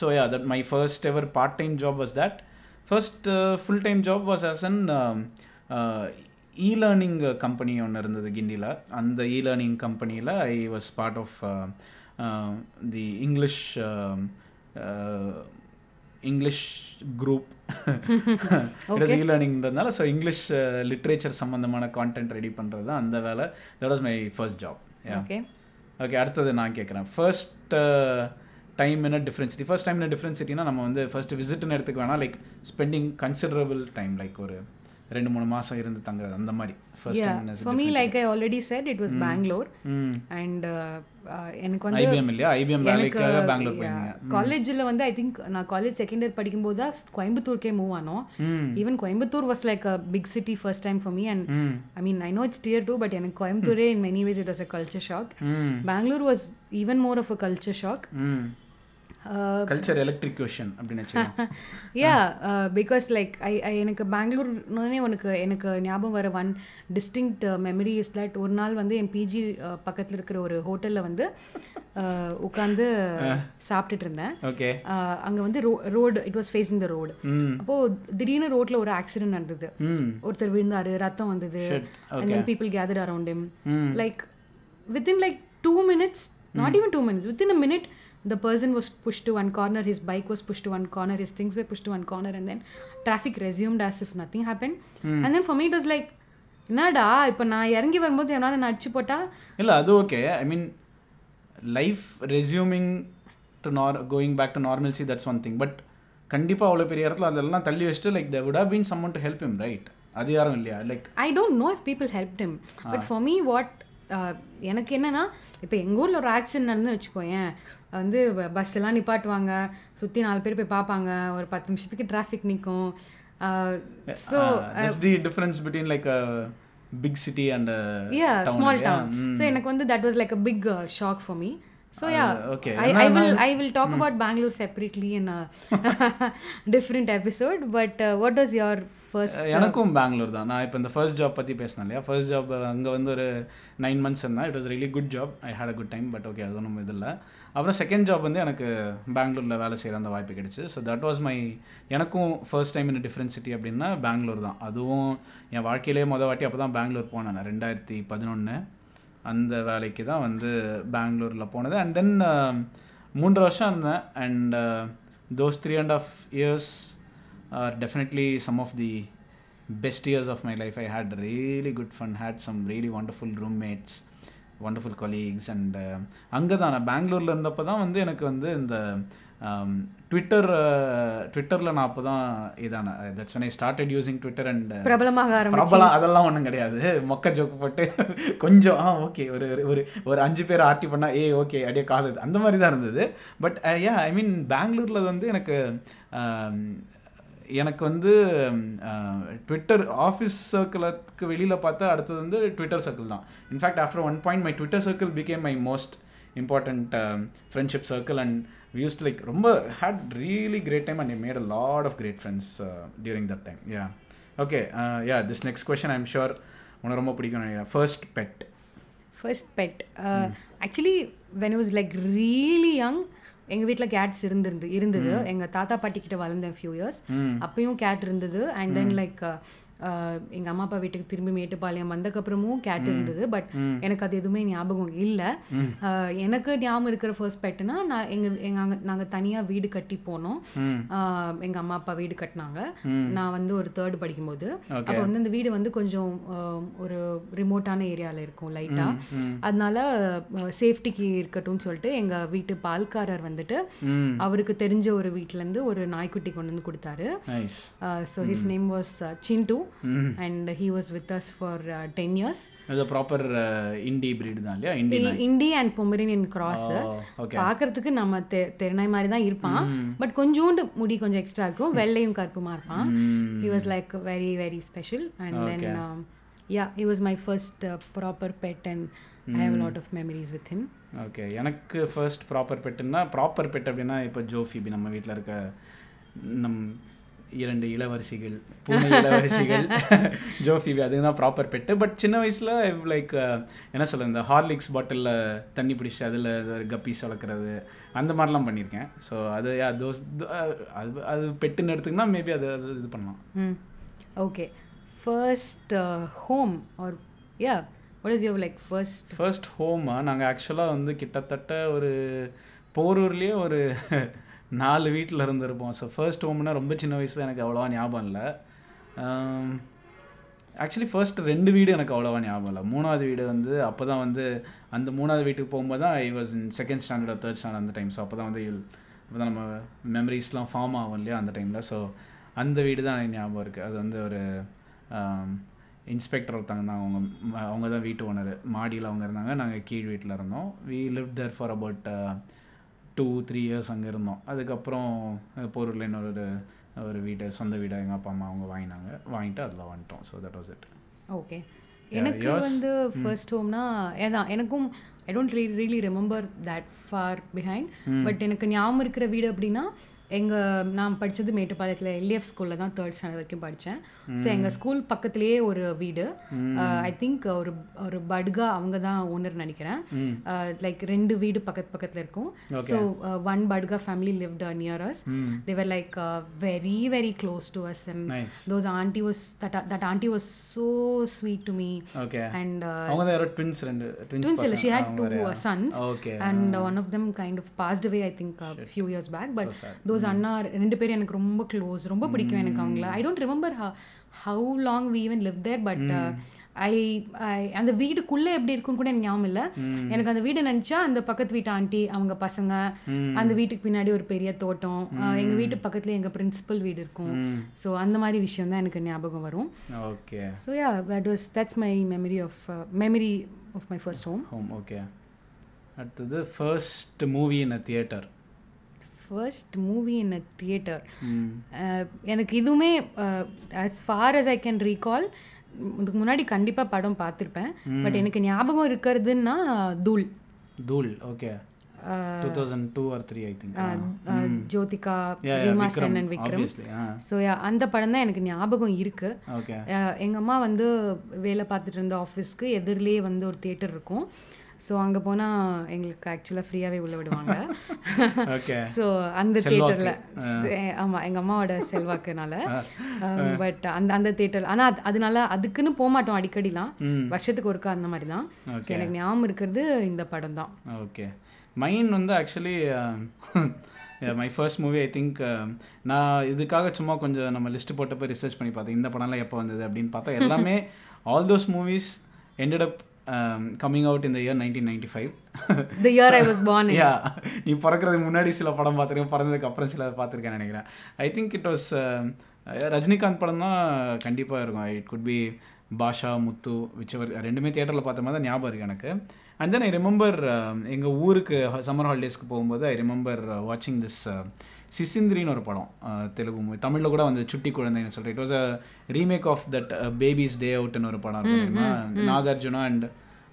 So ya that my first ever part time job was that first full time job was as an e learning company ஒன்று இருந்தது கிண்டியில் அந்த இ லேர்னிங் கம்பெனியில் I was part of the English English group it e லேர்னிங்கிறதுனால so English literature சம்மந்தமான கான்டென்ட் ரெடி பண்ணுறது தான் அந்த வேலை. That was my first job okay okay அடுத்தது நான் கேட்குறேன் ஃபர்ஸ்ட் டைம் என்ன டிஃப்ரென்சிட்டி ஃபர்ஸ்ட் டைம் என்ன டிஃப்ரென்சிட்டினா நம்ம வந்து ஃபர்ஸ்ட் விசிட்னு எடுத்துக்க வேணாம். Like spending considerable time like ஒரு ரெண்டு மூணு மாதம் இருந்து தங்குறது அந்த மாதிரி. First said, it was Bangalore. ம் And uh, uh, எனக்கு வந்து ஐபிஎம் இல்லையா? ஐபிஎம் வேலைக்காக பெங்களூர் போயிருந்தீங்க காலேஜில் வந்து ஐ திங்க் நான் காலேஜ் செகண்ட் இயர் படிக்கும்போது தான் கோயம்புத்தூருக்கே மூவ் ஆனோம். Even Coimbatore was like a big city first time for me and I mean I know it's dear to but எனக்கு கோயம்புத்தூரே in many ways it was a culture shock Bangalore was even more of a culture shock culture electric question அப்படின்னு யா பிகாஸ் லைக் ஐ ஐ எனக்கு பெங்களூர்னே உனக்கு எனக்கு ஞாபகம் வர one distinct memory is that ஒரு நாள் வந்து என் பிஜி பக்கத்தில் இருக்கிற ஒரு ஹோட்டலில் வந்து உட்காந்து சாப்பிட்டுட்டு இருந்தேன். ஓகே அங்கே வந்து row road it was facing the road அப்போது திடீர்னு ரோட்டில் ஒரு ஆக்சிடென்ட் நடந்தது. ம் ஒருத்தர் விழுந்தாரு ரத்தம் வந்தது. And then people gather around him. ம் like within like two minutes not even two minutes within a minute the person was pushed to one corner his bike was pushed to one corner his things were pushed to one corner and then traffic resumed as if nothing happened and then for me it was like என்னடா இப்போ நான் இறங்கி வரும்போது எவனாவது நான் அடிச்சு போட்டா இல்லை அது okay I mean life resuming to nor going back to normalcy that's one thing but கண்டிப்பாக அவ்வளோ பெரிய இடத்துல அதெல்லாம் தள்ளி வச்சுட்டு like the would have been someone to help him right அது யாரும் இல்லையா like I don't know if people help him but for me what எனக்கு என்னன்னா இப்போ எங்கள் ஊரில் ஒரு ஆக்சிடென்ட் நடந்து வச்சுக்கோயேன். வந்து பஸ் எல்லாம் நிப்பாட்டுவாங்க. சுற்றி நாலு பேர் போய் பார்ப்பாங்க ஒரு பத்து நிமிஷத்துக்கு டிராஃபிக் நிற்கும் so the difference between like a big city and small town. So எனக்கு வந்து was like a big uh, shock for me. So yeah. Okay. I, I will i will talk about bangalore separately in a different episode but uh, what was your first எனக்கும் பெங்களூர் தான். நான் இப்போ இந்த ஃபர்ஸ்ட் ஜாப் பற்றி பேசினேன் இல்லையா? ஃபர்ஸ்ட் ஜாப் அங்கே வந்து ஒரு நைன் மந்த்ஸ் இருந்தேன். It was really good job I had a good time but okay அது ஒன்றும் இது இல்லை அப்புறம் செகண்ட் ஜாப் வந்து எனக்கு பெங்களூரில் வேலை செய்கிற அந்த வாய்ப்பு கிடைச்சு ஸோ தட் வாஸ் மை எனக்கும் first time in different city அப்படின்னா பெங்களூர் தான். அதுவும் என் வாழ்க்கையிலே மொதல் வாட்டி அப்போ தான் பெங்களூர் போனேன் நான். ரெண்டாயிரத்தி பதினொன்று அந்த வேலைக்கு தான் வந்து பெங்களூரில் போனது அண்ட் தென் மூன்று வருஷம் இருந்தேன் and those three and half years are definitely some of the best years of my life I had really good fun had some really wonderful roommates wonderful colleagues and அங்கே தான் நான் பெங்களூரில் இருந்தப்போ தான் வந்து எனக்கு வந்து இந்த ட்விட்டர் ட்விட்டரில் நான் அப்போ தான் இதான that's when I started using Twitter and பிரபலமாக பிரபலம் அதெல்லாம் ஒன்றும் கிடையாது. மொக்க ஜோக்கு போட்டு கொஞ்சம் ஆ ஓகே ஒரு ஒரு- ஒரு அஞ்சு பேர் ஆர்டி பண்ணா ஏ ஓகே அப்படியே கால் அந்த மாதிரி தான் இருந்தது. பட் யா ஐ மீன் பெங்களூரில் வந்து எனக்கு ஆம், எனக்கு வந்து ட்விட்டர் ஆஃபீஸ் சர்க்கிளுக்கு வெளியில் பார்த்தா அடுத்தது வந்து ட்விட்டர் சர்க்கிள் தான். In fact after one point my Twitter circle became my most important friendship circle and views like ரொம்ப had really great time and made a lot of great friends during that time yeah okay yeah this next question I'm sure உனக்கு ரொம்ப பிடிக்கும் நினைக்கிறேன். First pet first pet actually when was like really young எங்கள் வீட்டில் கேட்ஸ் இருந்திருந்து இருந்தது. எங்கள் தாத்தா பாட்டி கிட்ட வளர்ந்தேன் ஃபியூ இயர்ஸ் அப்பயும் கேட் இருந்தது. அண்ட் தென் லைக் எங்கள் அம்மா அப்பா வீட்டுக்கு திரும்பி மேட்டுப்பாளையம் வந்தக்கப்புறமும் கேட் இருந்தது. பட் எனக்கு அது எதுவுமே ஞாபகம் இல்லை. எனக்கு ஞாபகம் இருக்கிற ஃபர்ஸ்ட் பெட்டுனா நான் எங்கள் எங்கள் நாங்கள் தனியாக வீடு கட்டி போனோம். எங்கள் அம்மா அப்பா வீடு கட்டினாங்க. நான் வந்து ஒரு தேர்ட் படிக்கும்போது. அப்போ வந்து அந்த வீடு வந்து கொஞ்சம் ஒரு ரிமோட்டான ஏரியாவில் இருக்கும் லைட்டாக அதனால சேஃப்டிக்கு இருக்கட்டும்னு சொல்லிட்டு எங்கள் வீட்டு பால்காரர் வந்துட்டு அவருக்கு தெரிஞ்ச ஒரு வீட்டிலேருந்து ஒரு நாய்க்குட்டி கொண்டு வந்து கொடுத்தாரு. So his name was Chintu and he was with us for ten years அது ப்ராப்பர் இண்டி பிரீடு தான் இல்லையா? Indie indie and Pomeranian cross பார்க்கறதுக்கு நம்ம தெ தெருநாய் மாதிரி தான் இருப்பான். பட் கொஞ்சோண்டு முடி கொஞ்சம் எக்ஸ்ட்ரா இருக்கும். வெள்ளையும் கருப்புமா இருப்பான். He was like very very special and then yeah he was my first proper pet and I have lot of memories with him okay எனக்கு ஃபர்ஸ்ட் ப்ராப்பர் பெட்டுன்னா ப்ராப்பர் பெட் அப்படின்னா இப்போ ஜோஃபிபி நம்ம வீட்டில் இருக்க நம் இரண்டு இளவரசிகள் பூனை இளவரசிகள். ஜோஃபிபி அதுதான் தான் ப்ராப்பர் பெட்டு பட் சின்ன வயசில் லைக் என்ன சொல்ல இந்த ஹார்லிக்ஸ் பாட்டிலில் தண்ணி பிடிச்சி அதில் கப்பீஸ் வளர்க்குறது அந்த மாதிரிலாம் பண்ணியிருக்கேன். ஸோ அது those அது அது பெட்டுன்னு எடுத்துக்கினா மேபி அது அது இது பண்ணலாம். ம். Okay first home or yeah what is your like first first ஹோமா நாங்கள் ஆக்சுவலாக வந்து கிட்டத்தட்ட ஒரு போரூர்லேயே ஒரு நாலு வீட்டில் இருந்திருப்போம். ஸோ ஃபர்ஸ்ட் ஹோம்னா ரொம்ப சின்ன வயசில் எனக்கு அவ்வளோவா ஞாபகம் இல்லை. ஆக்சுவலி ஃபர்ஸ்ட் ரெண்டு வீடு எனக்கு அவ்வளோவா ஞாபகம் இல்லை. மூணாவது வீடு வந்து அப்போ தான் வந்து அந்த மூணாவது வீட்டுக்கு போகும்போது தான் I was in second standard third standard அந்த டைம் ஸோ அப்போ தான் வந்து அப்போ தான் நம்ம மெமரிஸ்லாம் ஃபார்ம் ஆகும் இல்லையா அந்த டைமில் ஸோ அந்த வீடு தான் எனக்கு ஞாபகம் இருக்குது அது வந்து ஒரு um, இன்ஸ்பெக்டர் ஒருத்தங்க தான். அவங்க அவங்க தான் வீட்டு ஓனர் மாடியில் அவங்க இருந்தாங்க. நாங்கள் கீழ் வீட்டில் இருந்தோம். We live there for about two three years அங்கே இருந்தோம். அதுக்கப்புறம் போரூரில் இன்னொரு ஒரு- ஒரு வீடு சொந்த வீடை எங்கள் அப்பா அம்மா அவங்க வாங்கினாங்க. வாங்கிட்டு அதில் வந்துட்டோம். So that was it okay எனக்கு வந்து ஃபர்ஸ்ட் ஹோம்னா ஏதான் எனக்கும் I don't re really remember that far behind but எனக்கு ஞாபகம் இருக்கிற வீடு அப்படின்னா எங்கள் நான் படித்தது மேட்டுப்பாளையத்தில் எல்ஏஎஃப் ஸ்கூலில் தான் தேர்ட் ஸ்டாண்டர்ட் வரைக்கும் படித்தேன் ஸோ எங்கள் ஸ்கூல் பக்கத்துலேயே ஒரு வீடு. ஐ திங்க் ஒரு ஒரு பட்கா அவங்க தான் ஓனர் நினைக்கிறேன். லைக் ரெண்டு வீடு பக்கத்து பக்கத்தில் இருக்கும். So one பட்கா family lived near us they were like very very close to us and nice those auntie was that that auntie was so sweet to me. Okay and uh, அவங்க தான் யாரோ ட்வின்ஸ் ரெண்டு twins twins illa, she had two uh, sons. Okay and uh, one of them kind of passed away i think a few those அண்ணா ரெண்டு பேரும் எனக்கு ரொம்ப க்ளோஸ் ரொம்ப பிடிக்கும் எனக்கு அவங்கள. I don't remember how long we even live there but I அந்த வீடுக்குள்ள எப்படி இருக்குன்னு கூட எனக்கு ஞாபகம் இல்லை. எனக்கு அந்த வீடு நினைச்சா அந்த பக்கத்து வீட்டு ஆண்டி அவங்க பசங்க அந்த வீட்டுக்கு பின்னாடி ஒரு பெரிய தோட்டம் அஹ், எங்க வீட்டு பக்கத்துல எங்க பிரின்சிபல் வீடு இருக்கும். ஸோ அந்த மாதிரி விஷயம் தான் எனக்கு ஞாபகம் வரும். Okay. So yeah that was that's my memory of memory of my first home home okay அடுத்தது first movie in a theatre first movie in a theatre எனக்கு இதுவுமே as far as I can recall இதுக்கு முன்னாடி கண்டிப்பாக படம் பார்த்துருப்பேன். பட் எனக்கு ஞாபகம் இருக்கிறதுன்னா Dhool. Dhool okay three I think ah, Jyothika Reema Sen and Vikram. So அந்த படம் தான் எனக்கு ஞாபகம் இருக்கு. எங்க அம்மா வந்து வேலை பார்த்துட்டு இருந்த ஆஃபீஸ்க்கு எதிரிலேயே வந்து ஒரு தியேட்டர் இருக்கும். ஸோ அங்கே போனால் எங்களுக்கு ஆக்சுவலாக ஃப்ரீயாகவே உள்ள விடுவாங்க. ஸோ அந்த தியேட்டரில் ஆமாம் எங்கள் அம்மாவோட செல்வாக்குனால. பட் அந்த அந்த தியேட்டர் ஆனால் அதனால அதுக்குன்னு போக மாட்டோம் அடிக்கடிலாம். வருஷத்துக்கு ஒருக்கா அந்த மாதிரி தான் எனக்கு ஞாபகம் இருக்கிறது இந்த படம் தான். ஓகே மைன் வந்து actually my first movie I think நான் இதுக்காக சும்மா கொஞ்சம் நம்ம லிஸ்ட் போட்டப்போ ரிசர்ச் பண்ணி பார்த்தேன். இந்த படம்லாம் எப்போ வந்தது அப்படின்னு பார்த்தா எல்லாமே all those movies ended up coming out இந்த year nineteen ninety five the year I was born in. Yeah நீ பிறக்கிறதுக்கு முன்னாடி சில படம் பார்த்துருக்கேன் பிறந்ததுக்கு அப்புறம் சில பார்த்துருக்கேன் நினைக்கிறேன். I think it was Rajinikanth படம் தான் கண்டிப்பாக இருக்கும். It could be Baasha Muthu whichever ரெண்டுமே தியேட்டரில் பார்த்த மாதிரி தான் ஞாபகம் இருக்குது எனக்கு. அண்ட் தென் ஐ ரிமெம்பர் எங்கள் ஊருக்கு சம்மர் ஹாலிடேஸ்க்கு போகும்போது ஐ ரிமெம்பர் வாட்சிங் திஸ் சிசிந்திரின்னு ஒரு படம் தெலுங்கு மூவி தமிழில் கூட வந்து சுட்டி குழந்தைன்னு சொல்லிட்டு. It was a remake of that baby's day அவுட்னு ஒரு படம் தெரியுமா? Nagarjuna and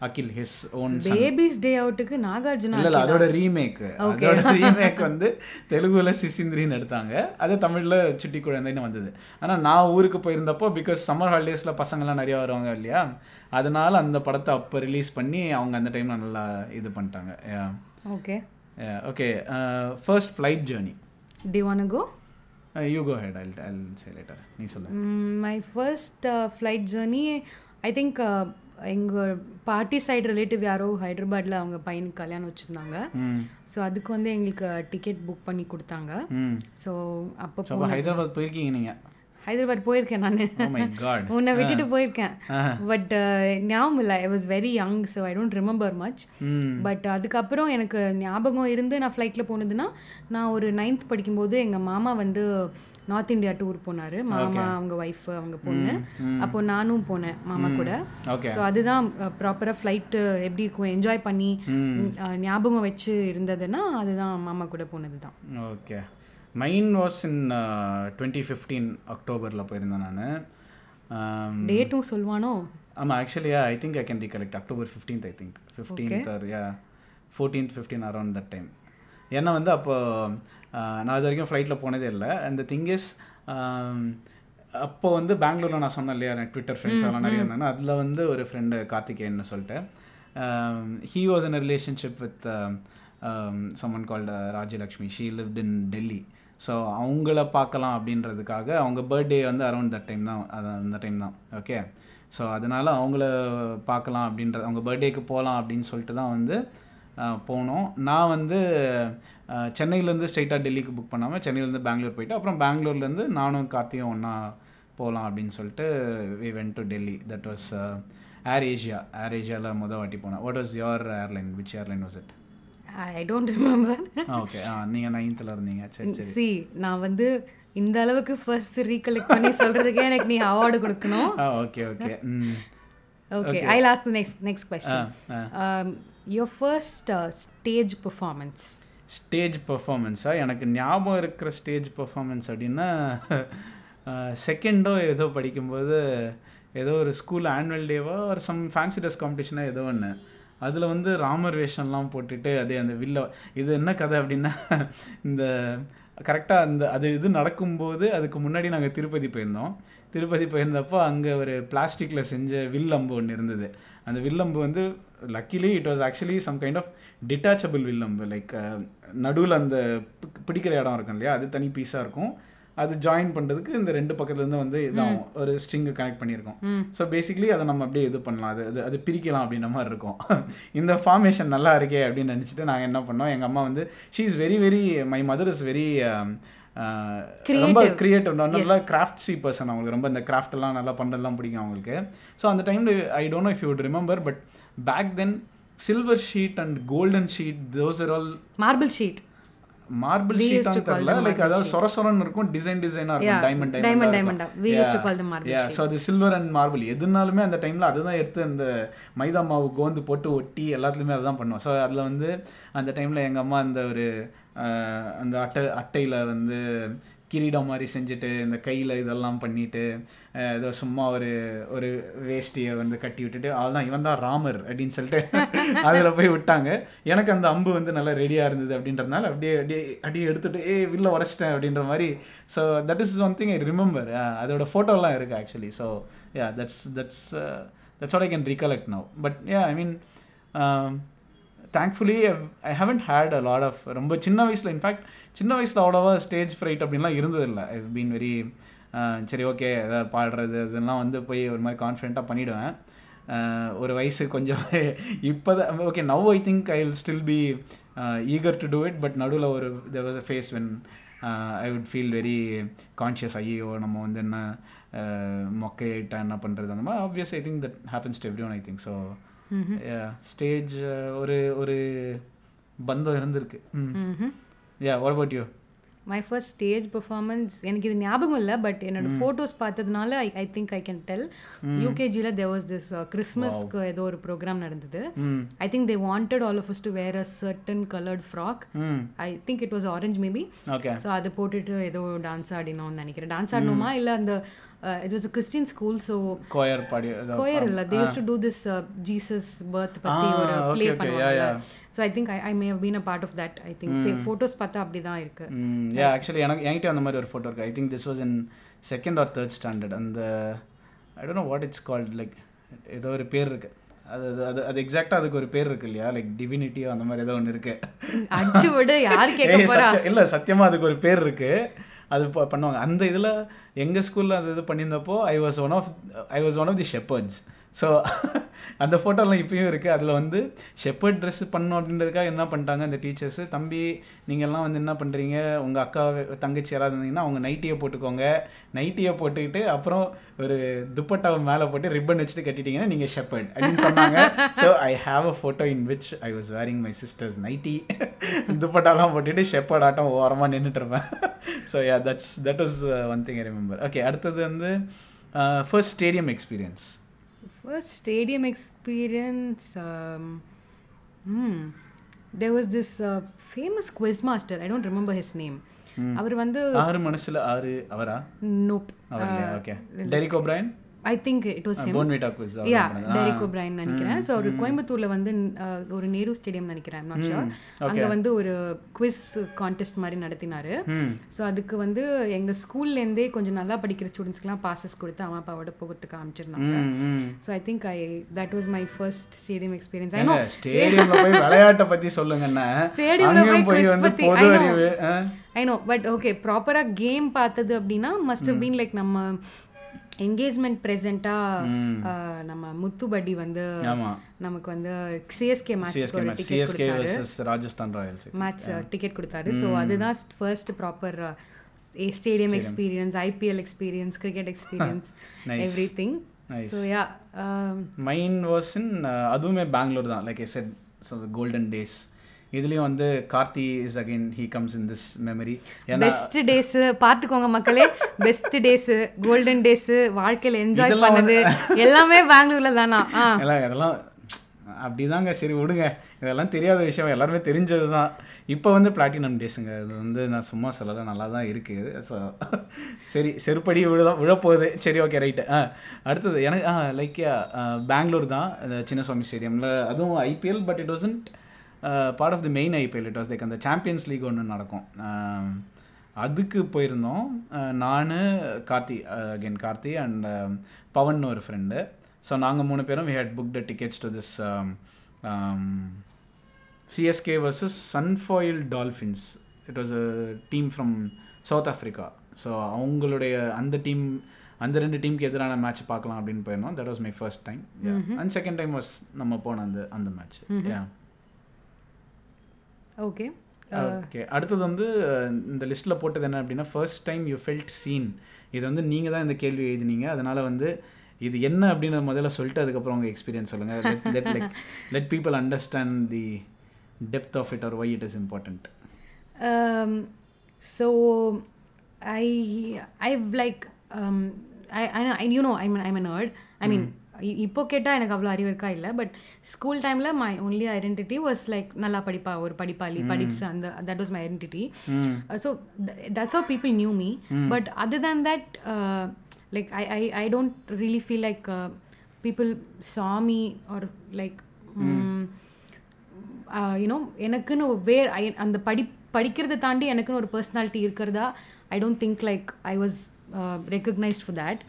Akhil his own baby's day அவுட்டுக்கு Nagarjuna இல்ல அதோட ரீமேக் அதோட ரீமேக் வந்து தெலுங்குல சிசிந்திரின்னு எடுத்தாங்க. அது தமிழ்ல சுட்டி குழந்தைன்னு வந்தது. ஆனா நான் ஊருக்கு போயிருந்தப்போ பிகாஸ் சம்மர் ஹாலிடேஸ்ல பசங்கள்லாம் நிறைய வருவாங்க இல்லையா? அதனால அந்த படத்தை அப்போ ரிலீஸ் பண்ணி அவங்க அந்த டைம்ல நல்லா இது பண்ணிட்டாங்க. Okay okay first flight journey do want go you go ahead I'll I'll say later நீ சொல்லு. My first flight journey I think எங்கள் பாட்டி சைடு ரிலேட்டிவ் யாரோ ஹைதராபாத்தில் அவங்க பையனுக்கு கல்யாணம் வச்சுருந்தாங்க. ஸோ அதுக்கு வந்து எங்களுக்கு டிக்கெட் புக் பண்ணி கொடுத்தாங்க. ஸோ அப்போ ஹைதராபாத் போயிருக்கீங்க நீங்க? ஹைதராபாத் போயிருக்கேன் நான். காட் உன்னை விட்டுட்டு போயிருக்கேன். பட் ஞாபகம் இல்லை. I was very young so I don't remember much but அதுக்கப்புறம் எனக்கு ஞாபகம் இருந்து நான் ஃப்ளைட்டில் போனதுன்னா நான் ஒரு நைன்த் படிக்கும்போது எங்கள் மாமா வந்து நார்த் இந்தியா டூர் போனார். மாமா அவங்க ஒய்ஃப் அவங்க பொண்ணு. அப்போ நானும் போனேன் மாமா கூட. ஸோ அதுதான் ப்ராப்பராக ஃப்ளைட்டு எப்படி இருக்கும் என்ஜாய் பண்ணி ஞாபகம் வச்சு இருந்ததுன்னா அதுதான் மாமா கூட போனது தான் okay mine was in twenty fifteen அக்டோபரில் போயிருந்தேன் நான். டேட்டும் சொல்வானோ? ஆமாம் actually I think I can recollect October fifteenth I think fifteenth or yeah fourteenth fifteen around that time ஏன்னா வந்து அப்போ ஆஹ், நான் இது வரைக்கும் ஃப்ளைட்டில் போனதே இல்லை. அந்த திங் இஸ் அப்போ வந்து பெங்களூரில் நான் சொன்னேன் இல்லையா எனக்கு ட்விட்டர் ஃப்ரெண்ட்ஸ் எல்லாம் நிறைய இருந்தாங்க. அதில் வந்து ஒரு ஃப்ரெண்டு கார்த்திகேயன்னு சொல்லிட்டு. He was in relationship with someone called Rajalakshmi she lived in Delhi so அவங்கள பார்க்கலாம் அப்படின்றதுக்காக அவங்க பர்த்டே வந்து அரௌண்ட் தட் டைம் தான் அது அந்த டைம் தான். ஓகே ஸோ அதனால அவங்கள பார்க்கலாம் அப்படின்ற அவங்க பர்த்டேக்கு போகலாம் அப்படின்னு சொல்லிட்டு தான் வந்து போனோம். நான் வந்து சென்னையிலேருந்து ஸ்ட்ரைட்டாக டெல்லிக்கு புக் பண்ணாமல் சென்னையிலேருந்து பெங்களூர் போயிட்டு அப்புறம் பெங்களூர்லேருந்து நானும் கார்த்தியும் ஒன்றா போகலாம் அப்படின்னு சொல்லிட்டு we went to Delhi that was Air Asia Air ஏஷியாவில் மொதல் வாட்டி போனேன். What was your airline which airline was it I don't remember okay நீங்கள் நைன்த்தில் இருந்தீங்க. சரி சரி. சி நான் வந்து இந்த அளவுக்கு ஃபர்ஸ்ட் ரீகலெக்ட் பண்ணி சொல்றதுக்கே எனக்கு நீ அவார்டு கொடுக்கணும். Okay okay okay I last next next question your first stage performance stage பெர்ஃபார்மன்ஸா எனக்கு ஞாபகம் இருக்கிற ஸ்டேஜ் பெர்ஃபார்மன்ஸ் அப்படின்னா செகண்டோ ஏதோ படிக்கும்போது ஏதோ ஒரு ஸ்கூல் ஆனுவல் டேவோ ஒரு சம் ஃபேன்சி ட்ரெஸ் காம்படிஷனோ ஏதோ ஒன்று அதில் வந்து ராமர் வேஷம்லாம் போட்டுட்டு அதே அந்த வில்ல இது என்ன கதை அப்படின்னா இந்த கரெக்டாக அந்த அது இது நடக்கும்போது அதுக்கு முன்னாடி நாங்கள் திருப்பதி போயிருந்தோம். திருப்பதி போயிருந்தப்போ அங்கே ஒரு பிளாஸ்டிக்கில் செஞ்ச வில்லம்பு ஒன்று இருந்தது. அந்த வில்லம்பு வந்து luckily it was actually some kind of detachable வில்லம்பு like நடுவில் அந்த பி- பிடிக்கிற இடம் இருக்கும் இல்லையா அது தனி பீஸாக இருக்கும். அது ஜாயின் பண்ணுறதுக்கு இந்த ரெண்டு பக்கத்துலேருந்து வந்து இதாகும் ஒரு ஸ்ட்ரிங்கு கனெக்ட் பண்ணியிருக்கோம். ஸோ பேசிக்லி அதை நம்ம அப்படியே இது பண்ணலாம். அது அது அது பிரிக்கலாம் அப்படின்ற மாதிரி இருக்கும். இந்த ஃபார்மேஷன் நல்லா இருக்கே அப்படின்னு நினச்சிட்டு நாங்கள் என்ன பண்ணோம்? எங்கள் அம்மா வந்து she is very very my mother is very ரொம்ப கிரியேட்டிவ் நல்லா கிராஃப்ட்ஸி பர்சன் அவங்களுக்கு. ரொம்ப இந்த கிராஃப்ட் எல்லாம் நல்லா பண்ணுறதுலாம் பிடிக்கும் அவங்களுக்கு. ஸோ அந்த டைமில் I don't know if you remember but back then silver sheet and golden sheet those are all marble sheet marble ஷீட்டான்னு தெரியல. லைக் அதாவது சொர சொரன்னு இருக்கும். டிசைன் டிசைனாக இருக்கும். Diamond diamond diamond we used to call them marble yeah so அது சில்வர் அண்ட் மார்பிள் எதுனாலுமே அந்த டைமில் அதுதான் எடுத்து அந்த மைதா மாவு கோந்து போட்டு ஒட்டி எல்லாத்துலேயுமே அதுதான் பண்ணுவோம். ஸோ அதில் வந்து அந்த டைமில் எங்கள் அம்மா அந்த ஒரு அந்த அட்டை அட்டையில் வந்து கிரீடம் மாதிரி செஞ்சுட்டு இந்த கையில் இதெல்லாம் பண்ணிட்டு ஏதோ சும்மா ஒரு ஒரு வேஷ்டியை வந்து கட்டி விட்டுட்டு அவ்வளோதான் இவன் தான் ராமர் அப்படின்னு சொல்லிட்டு அதில் போய் விட்டாங்க. எனக்கு அந்த அம்பு வந்து நல்லா ரெடியாக இருந்தது அப்படின்றதுனால அப்படியே அப்படியே அப்படியே எடுத்துகிட்டு ஏ வில்ல உடச்சிட்டேன் அப்படின்ற மாதிரி. So that is one thing I remember அதோட ஃபோட்டோலாம் இருக்குது actually so yeah that's that's that's what I can recollect no but yeah I mean thankfully I haven't had a lot of ரொம்ப சின்ன வயசில் இன்ஃபேக்ட் சின்ன வயசில் அவ்வளோவா ஸ்டேஜ் ஃப்ரைட் அப்படின்லாம் இருந்ததில்லை. ஐ பீன் வெரி சரி ஓகே எதாவது பாடுறது இதெல்லாம் வந்து போய் ஒரு மாதிரி கான்ஃபிடென்ட்டாக பண்ணிவிடுவேன் ஒரு வயசு கொஞ்சம் இப்போ தான் okay now I think I will still be eager to do it but நடுவில் ஒரு there was a phase when I would feel very conscious ஐயோ நம்ம வந்து என்ன மொக்கையிட்டா என்ன பண்ணுறது அந்த மாதிரி obvious I think that happens to everyone I think so stage ஒரு ஒரு பந்தம் இருந்திருக்கு. Yeah what about you my first stage performance எனக்கு இது ஞாபகம் இல்லை பட் என்னோட ஃபோட்டோஸ் பார்த்ததுனால I I think I can tell யூகேஜியில் there was this கிறிஸ்மஸ்க்கு ஏதோ ஒரு ப்ரோக்ராம் நடந்தது. I think they wanted all of us to wear a certain coloured frock I think it was orange maybe so அதை போட்டுட்டு ஏதோ டான்ஸ் ஆடினோம்னு நினைக்கிறேன். டான்ஸ் ஆடணுமா இல்லை அந்த it was Christian school so choir body choir இல்லை they use to do this Jesus birth பற்றி Ah, ஒரு okay, ப்ளே okay, பண்ணுவாங்க yeah, so I think I I may have been a part of that I think photos பார்த்தா அப்படி தான் இருக்கு யா ஆக்சுவலி எனக்கு என்கிட்ட அந்த மாதிரி ஒரு ஃபோட்டோ இருக்கு I think this was in second or third standard அந்த I don't know what it's called like ஏதோ ஒரு பேர் இருக்கு. அது அது அது எக்ஸாக்டாக அதுக்கு ஒரு பேர் இருக்கு இல்லையா? லைக் டிவினிட்டியோ அந்த மாதிரி ஏதோ ஒன்று இருக்கு. அடிச்சு விடு யார் கேட்க போறா? இல்லை சத்தியமாக அதுக்கு ஒரு பேர் இருக்கு. அது ப- பண்ணுவாங்க. அந்த இதில் எங்கள் ஸ்கூலில் அந்த இது பண்ணியிருந்தப்போ I was one of I was one of the shepherds so அந்த ஃபோட்டோலாம் இப்பயும் இருக்குது அதில் வந்து ஷெப்பர்ட் ட்ரெஸ் பண்ணணும் அப்படின்றதுக்காக என்ன பண்ணிட்டாங்க அந்த டீச்சர்ஸு தம்பி நீங்கள்லாம் வந்து என்ன பண்ணுறீங்க உங்கள் அக்கா தங்கச்சி யாராவது இருந்தீங்கன்னா அவங்க நைட்டியை போட்டுக்கோங்க. நைட்டியை போட்டுக்கிட்டு அப்புறம் ஒரு துப்பட்டாவை மேலே போட்டு ரிப்பன் வச்சுட்டு கட்டிட்டீங்கன்னா நீங்கள் ஷெப்பர்ட் அப்படின்னு சொன்னாங்க. So I have a photo in which I was wearing my sister's nighty துப்பட்டாலாம் போட்டுட்டு ஷெப்பர்ட் ஆட்டம் ஓரமாக நின்றுட்டு இருப்பேன். So yeah that's that was one thing I remember okay அடுத்தது வந்து first stadium experience first stadium experience there was this famous quiz master I don't remember his name அவர் வந்து ஆறு மனசுல ஆறு அவரா? Nope okay Derek O'Brien I think it was yeah Derek O'Brien நினைக்கிறேன். ஸோ ஒரு கோயம்புத்தூர்ல வந்து ஒரு நேரு ஸ்டேடியம் நினைக்கிறேன் நாட் ஷோர் அங்க வந்து ஒரு குவிஸ் கான்டெஸ்ட் மாதிரி நடத்தினாரு. ஸோ அதுக்கு வந்து எங்க ஸ்கூல்ல இருந்தே கொஞ்சம் நல்லா படிக்கிற ஸ்டூடெண்ட்ஸ்க்குலாம் பாசஸ் கொடுத்து அம்மா அப்பாவோட போகிறதுக்கு ம் so I think I that was my first stadium experience I know ஸ்டேடியம்ல போய் விளையாட்டை பத்தி சொல்லுங்கண்ணா ஸ்டேடியம்ல போய் பத்தி பொது I know. அறிவு ஆ? ஐ நோ பட் ஓகே ப்ராப்பராக கேம் பார்த்தது அப்படின்னா மஸ்ட் பீன் லைக் நம்ம என்கேஜ்மெண்ட் ப்ரெசென்ட்டாக நம்ம முத்துபடி வந்து நமக்கு வந்து சிஎஸ்கே ஒரு மேட்ச் டிக்கெட் கொடுத்தாரு. ராஜஸ்தான் ராயல்ஸ் மேட்ச் டிக்கெட் கொடுத்தாரு. ஸோ அதுதான் first proper stadium experience IPL experience cricket experience. Every thing so yeah mine was in அதுவுமே பெங்களூர் தான். Like I said golden days இதுலயும் வந்து Karthi is again he comes in this memory best days பார்த்துக்கோங்க மக்களே. பெஸ்ட் டேஸ் கோல்டன் டேஸ் வாழ்க்கையில என்ஜாய் பண்ணது எல்லாமே பெங்களூர்ல தானா? எல்லாம் இதெல்லாம் அப்படிதாங்க சரி விடுங்க. இதெல்லாம் தெரியாத விஷயம் எல்லாருமே தெரிஞ்சது தான் இப்போ வந்து பிளாட்டினம் டேஸுங்க அது வந்து நான் சும்மா சொல்லலை நல்லா தான் இருக்குது ஸோ சரி செருப்படி விழுதான் விழப்போகுது. சரி ஓகே ரைட்டு ஆ அடுத்தது எனக்கு ஆ லைக் பெங்களூர் தான் இந்த சின்னசுவாமி ஸ்டேடியமில் அதுவும் IPL but it wasn't part of the main IPL it was like அந்த சாம்பியன்ஸ் லீக் ஒன்று நடக்கும். ஆஹ், அதுக்கு போயிருந்தோம். நான் கார்த்தி அகெயின் கார்த்தி அண்ட் பவன் ஒரு ஃப்ரெண்டு ஸோ நாங்கள் மூணு பேரும் we had book the tickets to this CSK versus Sunfoil Dolphins it was a team from South Africa so அவங்களுடைய அந்த டீம் அந்த ரெண்டு டீமுக்கு எதிரான மேட்ச் பார்க்கலாம் அப்படின்னு போயிருந்தோம். That was my first time and second time was நம்ம போன அந்த அந்த மேட்ச் ஓகே ஓகே அடுத்தது வந்து இந்த லிஸ்ட்டில் போட்டது என்ன அப்படின்னா first time you felt seen இது வந்து நீங்கள் தான் இந்த கேள்வி எழுதினீங்க. அதனால் வந்து இது என்ன அப்படின்னு முதல்ல சொல்லிட்டு அதுக்கப்புறம் உங்கள் எக்ஸ்பீரியன்ஸ் சொல்லுங்கள் let like let people understand the depth of it or why it is important um, so I I've like um, I I know I, you know I'm a, இப்போ கேட்டால் எனக்கு அவ்வளோ அறிவு இருக்கா? இல்லை. பட் ஸ்கூல் டைமில் my only identity was like நல்லா படிப்பா ஒரு படிப்பாளி படிப்ஸ் அந்த that was my. Identity so that's how people knew me. but other than that uh, like I, I i don't really feel like uh, people saw me or like mm, uh, you know எனக்குன்னு வேர் அந்த படி படிக்கிறதை தாண்டி எனக்குன்னு ஒரு பர்சனாலிட்டி இருக்கிறதா? I don't think like I was recognized for that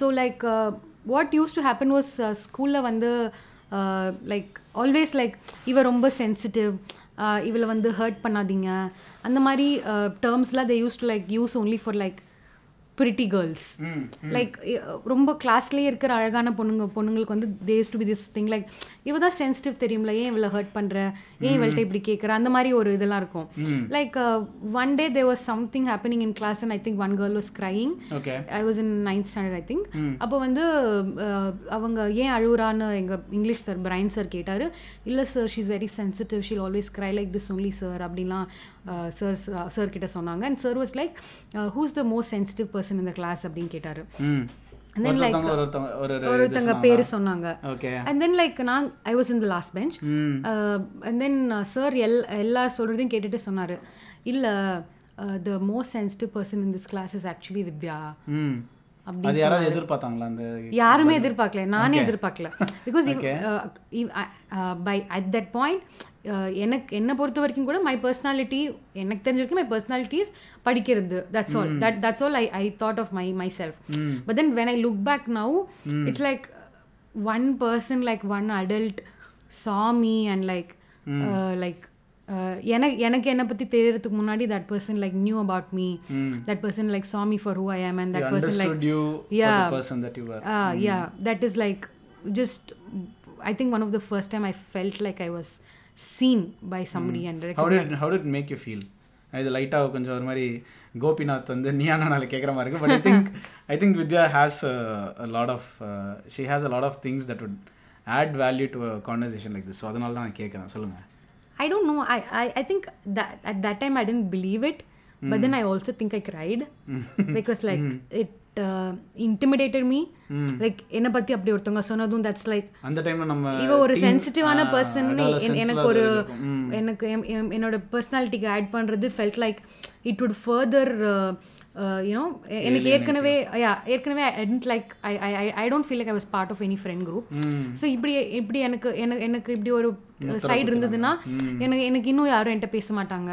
so like what used to happen was ஸ்கூலில் வந்து லைக் ஆல்வேஸ் லைக் இவ ரொம்ப சென்சிட்டிவ் uh, இவளை வந்து ஹர்ட் பண்ணாதீங்க. அந்த மாதிரி டேர்ம்ஸ்லாம் they used to like used only for like pretty girls like ரொம்ப கிளாஸ்லேயே இருக்கிற அழகான பொண்ணுங்க பொண்ணுங்களுக்கு வந்து they's to be this thing like இவ தான் சென்சிட்டிவ் தெரியும்ல ஏன் இவளை ஹர்ட் பண்ணுற ஏன் இவள்கிட்ட இப்படி கேட்குற அந்த மாதிரி ஒரு இதெல்லாம் இருக்கும். Like one day they was something happening in class and I think one girl was crying okay I was in ninth standard I think அப்போ வந்து அஹ், அவங்க ஏன் அழுகுறான்னு எங்கள் இங்கிலீஷ் சார் பிரைன் சார் கேட்டார். இல்லை sir she's very sensitive she'll always cry like this only sir அப்படின்லாம். சார் சார் கிட்ட சொன்னாங்க. And sir was like who's the most sensitive person இந்த கிளாஸ் அப்படின்னு கேட்டார். And then like ஒருத்தங்க பேர் சொன்னாங்க. அண்ட் தென் லைக் நான் I was in the last bench and then sir L எல்லா சொல்கிறதையும் கேட்டுட்டு சொன்னார். இல்லை the most sensitive person in this class is actually Vidya. அது யாராவது எதிர்பார்த்தாங்களா அந்த யாருமே எதிர்பார்க்கல. நானே எதிர்பார்க்கல. Because by at that point எனக்கு என்னை பொறுத்த வரைக்கும் கூட மை பர்சனாலிட்டி எனக்கு தெரிஞ்ச வரைக்கும் மை பர்சனாலிட்டிஸ் படிக்கிறது. That's all that that's all I I thought of my. Myself but then when I look back now it's like one person like one adult saw me. And like like எனக்கு எனக்கு என்னை பற்றி தெரியறதுக்கு முன்னாடி that person like knew about me. That person like saw me for who I am and that person like understood you for Yeah. the person that you were. Uh, yeah. That is like just i think somebody and how recognized. did how did it make you feel இது லைட்டாக கொஞ்சம் ஒரு மாதிரி கோபிநாத் வந்து நியானால கேட்குற மாதிரி இருக்கு but I think I think Vidya has lot of she has a lot of things that would add value to conversation like this so அதனால தான் நான் கேட்குறேன் சொல்லுங்கள் i don't know I, I i think that at that time i didn't believe it but then i also think i cried because like it uh, like என்னை பத்தி அப்படி ஒருத்தவங்க சொன்னதும் that's like அந்த டைமில் நம்ம இவ ஒரு சென்சிட்டிவான பர்சன் எனக்கு ஒரு. எனக்கு என்னோட பர்சனாலிட்டிக்கு ஆட் பண்றது felt like it would further you know எனக்கு ஏற்கனவே யா ஏற்கனவே I didn't like I I I don't feel like I was part of any friend group so இப்படி இப்படி எனக்கு எனக்கு எனக்கு இப்படி ஒரு சைடு இருந்ததுன்னா எனக்கு எனக்கு இன்னும் யாரும் என்கிட்ட பேச மாட்டாங்க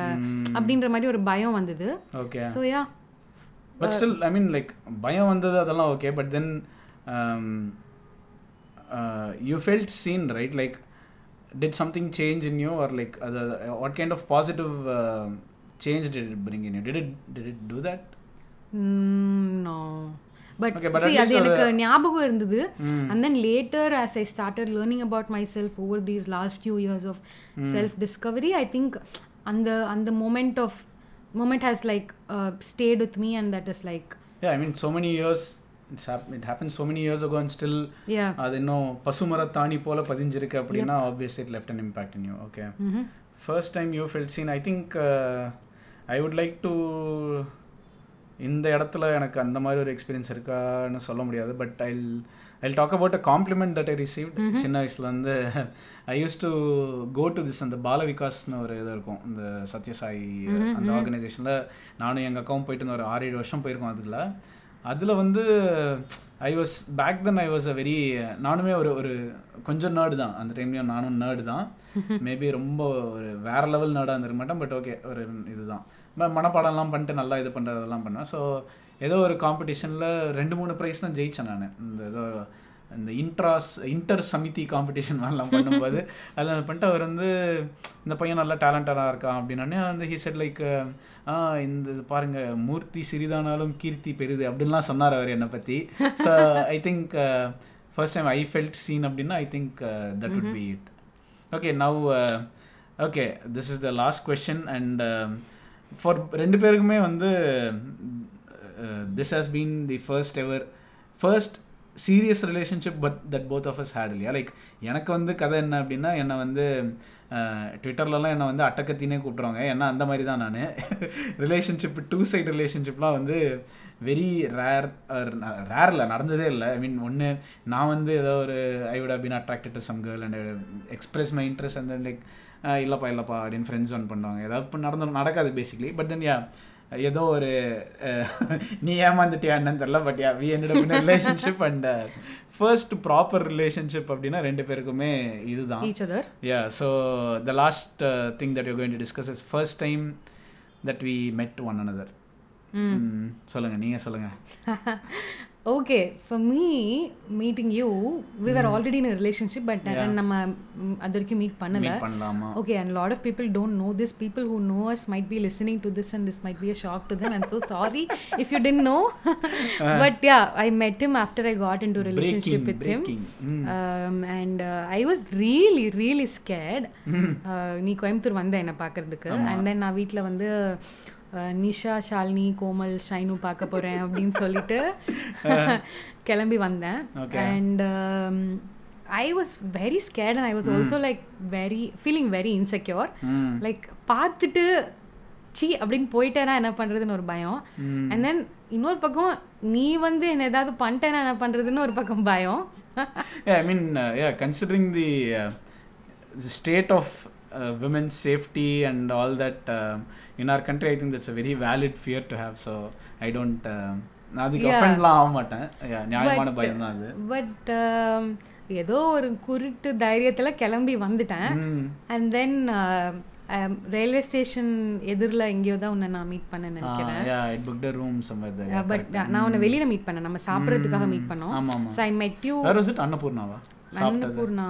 அப்படின்ற மாதிரி ஒரு பயம் வந்தது. Okay so yeah but still I mean like பயம் வந்தது அதெல்லாம் okay but then you felt seen right like did something change in you or like அது what kind of positive change did it bring in you did it did it do that no but Okay, but at see அது least எனக்கு ஞாபகம் இருந்தது. And then later as I started learning about myself over these last few years of self discovery I think அந்த அந்த moment of moment has like stayed with me and that is like Yeah, I mean, so many it happened so many years ago and still yeah அது இன்னும் பசுமரத்தாணி போல பதிஞ்சிருக்கு அப்படின்னா obvious it left an impact in you okay first time you felt seen I think I would like to இந்த இடத்துல எனக்கு அந்த மாதிரி ஒரு எக்ஸ்பீரியன்ஸ் இருக்கான்னு சொல்ல முடியாது but I I talk about a compliment that I received சின்ன வயசுல வந்து I used to go to this அந்த பால விகாஸ்னு ஒரு இது இருக்கும் இந்த சத்யசாயி அந்த ஆர்கனைசேஷனில் நானும் எங்கள் அக்காவும் போயிட்டு இருந்த ஒரு ஆறு ஏழு வருஷம் போயிருக்கோம் அதில். அதில் வந்து I was back then I was a very நானுமே ஒரு ஒரு கொஞ்சம் நேர்டு தான். அந்த டைம்லேயும் நானும் நேர்டு தான். மேபி ரொம்ப ஒரு வேற லெவல் நேர்டாக இருந்திருக்க மாட்டேன் பட் ஓகே ஒரு இதுதான். மனப்பாடம்லாம் பண்ணிட்டு நல்லா இது பண்ணுறதெல்லாம் பண்ணுவேன். ஸோ ஏதோ ஒரு காம்படிஷனில் ரெண்டு மூணு ப்ரைஸ் தான் ஜெயித்தேன் நான். இந்த ஏதோ இந்த இன்ட்ராஸ் இன்டர் சமிதி காம்படிஷன் மாதிரிலாம் பண்ணும்போது அதில் பண்ணிட்டு அவர் வந்து இந்த பையன் நல்லா டேலண்டடாக இருக்கான் அப்படின்னே வந்து ஹி செட் லைக் இந்த இது பாருங்க மூர்த்தி சிறிதானாலும் கீர்த்தி பெரிது அப்படின்லாம் சொன்னார் அவர் என்னை பற்றி so I think first time I felt seen அப்படின்னா I think that would be it okay now okay this is the last question and for ரெண்டு பேருக்குமே வந்து this has been the first ever first serious relationship but that both of us had இல்லையா? லைக் எனக்கு வந்து கதை என்ன அப்படின்னா என்னை வந்து ட்விட்டர்லலாம் என்னை வந்து அட்டக்கத்தினே கூப்பிட்ருவாங்க ஏன்னா அந்த மாதிரி தான் நான். ரிலேஷன்ஷிப் டூ சைட் ரிலேஷன்ஷிப்லாம் வந்து வெரி ரேர் ரேர் இல்லை நடந்ததே இல்லை. ஐ மீன் ஒன்று நான் வந்து ஏதோ ஒரு I would been attracted to some girl and express my interest அந்த லைக் இல்லைப்பா இல்லைப்பா அப்படின்னு ஃப்ரெண்ட்ஸ் ஒன் பண்ணுவாங்க. ஏதாவது இப்போ நடந்து நடக்காது பேசிக்லி பட் தென் யா ஏதோ ஒரு நீ ஏமாந்துட்டியா என்னன்னு தெரில பட் யா வி என்னோட relationship and first proper relationship அப்படின்னா ரெண்டு பேருக்குமே இதுதான். Yeah so the last thing that you going to discuss is first time that we met one another சொல்லுங்க நீங்க சொல்லுங்க. Okay for me meeting you we are already in relationship but நம்ம அது வரைக்கும் மீட் பண்ணல okay and lot of people don't know this people who know us might be listening to this and this might be a shock to them I'm so sorry if you didn't know but yeah I met him after I got into relationship with him and I was really really scared நீ கோயம்புத்தூர் வந்த என்னை பார்க்கறதுக்கு. அண்ட் தென் நான் வீட்டில் வந்து நிஷா ஷாலினி கோமல் ஷைனு பார்க்க போகிறேன் அப்படின்னு சொல்லிட்டு கிளம்பி வந்தேன். And I was very scared and I was also like very feeling very insecure like பார்த்துட்டு சி அப்படின்னு போயிட்டேனா என்ன பண்ணுறதுன்னு ஒரு பயம். அண்ட் தென் இன்னொரு பக்கம் நீ வந்து என்ன ஏதாவது பண்ணிட்டேனா என்ன பண்ணுறதுன்னு ஒரு பக்கம் பயம். I mean considering the state of women's safety and all that in our country I think that's a very valid fear to have so I don't நான் அதுக்கு ஒஃபெண்ட்லாம் ஆக மாட்டேன். நியாயமான பயம் தான் அது. பட் ஏதோ ஒரு குருட்டு தைரியத்தில் கிளம்பி வந்துட்டேன். அண்ட் தென் ரயில்வே ஸ்டேஷன் எதிரில் எங்கேயோ தான் உன்னை நான் மீட் பண்ண நினைக்கிறேன். ரூம் பட் நான் உன்னை வெளியில மீட் பண்ணேன். நம்ம சாப்பிட்றதுக்காக மீட் பண்ணோம். ஸோ ஐ மெட் யூ அன்னபூர்ணாவா? அன்னபூர்ணா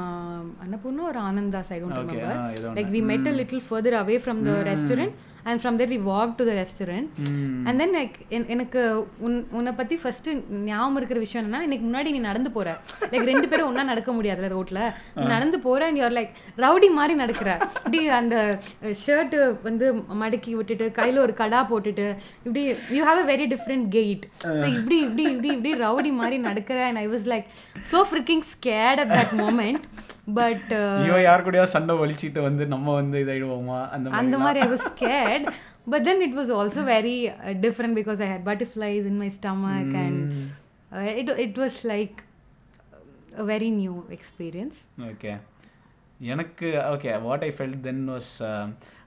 அன்னபூர்ணா ஒரு Anandhas I don't remember like we met a little further away from the restaurant and from there we walk to the restaurant and then like எனக்கு உன் உன்னை பற்றி ஃபர்ஸ்ட் ஞாபகம் இருக்கிற விஷயம் என்னன்னா எனக்கு முன்னாடி நீ நடந்து போற. லைக் ரெண்டு பேரும் ஒன்றா நடக்க முடியாதுல ரோட்ல. நீ நடந்து போற அண்ட் யூஆர் லைக் ரவுடி மாதிரி நடக்கிற. இப்படி அந்த ஷர்ட்டு வந்து மடக்கி விட்டுட்டு கையில் ஒரு கடா போட்டுட்டு இப்படி you have a very different gait so இப்படி இப்படி இப்படி இப்படி ரவுடி மாதிரி நடக்கிற and I was like so freaking scared at that moment but ஐயோ யார் கூடயா சண்டை வலிச்சிட்டு வந்து நம்ம வந்து இதாயிடுவோமா அந்த அந்த மாதிரி I was scared but then it was also very uh, different because I had butterflies in my stomach mm. and uh, it, it was like a very new experience. Okay. எனக்கு okay what I felt then was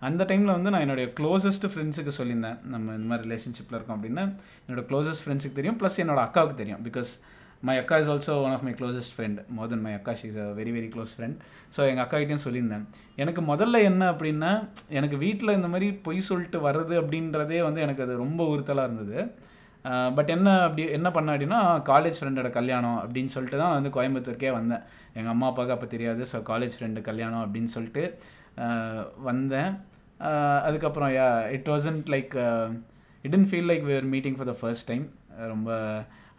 அந்த டைமில் வந்து நான் என்னுடைய க்ளோசஸ்ட் ஃப்ரெண்ட்ஸுக்கு சொல்லியிருந்தேன் நம்ம இந்த மாதிரி ரிலேஷன்ஷிப்பில் இருக்கோம் அப்படின்னா என்னோட க்ளோசஸ்ட் ஃப்ரெண்ட்ஸுக்கு தெரியும் ப்ளஸ் என்னோட அக்காவுக்கு தெரியும் பிகாஸ் மை அக்கா is also one of my closest friend more than my அக்கா she's a very very close friend so எங்கள் அக்காகிட்டையும் சொல்லியிருந்தேன். எனக்கு முதல்ல என்ன அப்படின்னா எனக்கு வீட்டில் இந்த மாதிரி பொய் சொல்லிட்டு வர்றது அப்படின்றதே வந்து எனக்கு அது ரொம்ப உறுத்தலாக இருந்தது. பட் என்ன அப்படி என்ன பண்ண அப்படின்னா காலேஜ் ஃப்ரெண்டோட கல்யாணம் அப்படின்னு சொல்லிட்டு தான் வந்து கோயம்புத்தூருக்கே வந்தேன். எங்கள் அம்மா அப்பாவுக்கு அப்போ தெரியாது ஸோ காலேஜ் ஃப்ரெண்டு கல்யாணம் அப்படின்னு சொல்லிட்டு வந்தேன். அதுக்கப்புறம் yeah it wasn't like it didn't feel like we're meeting for the first time ரொம்ப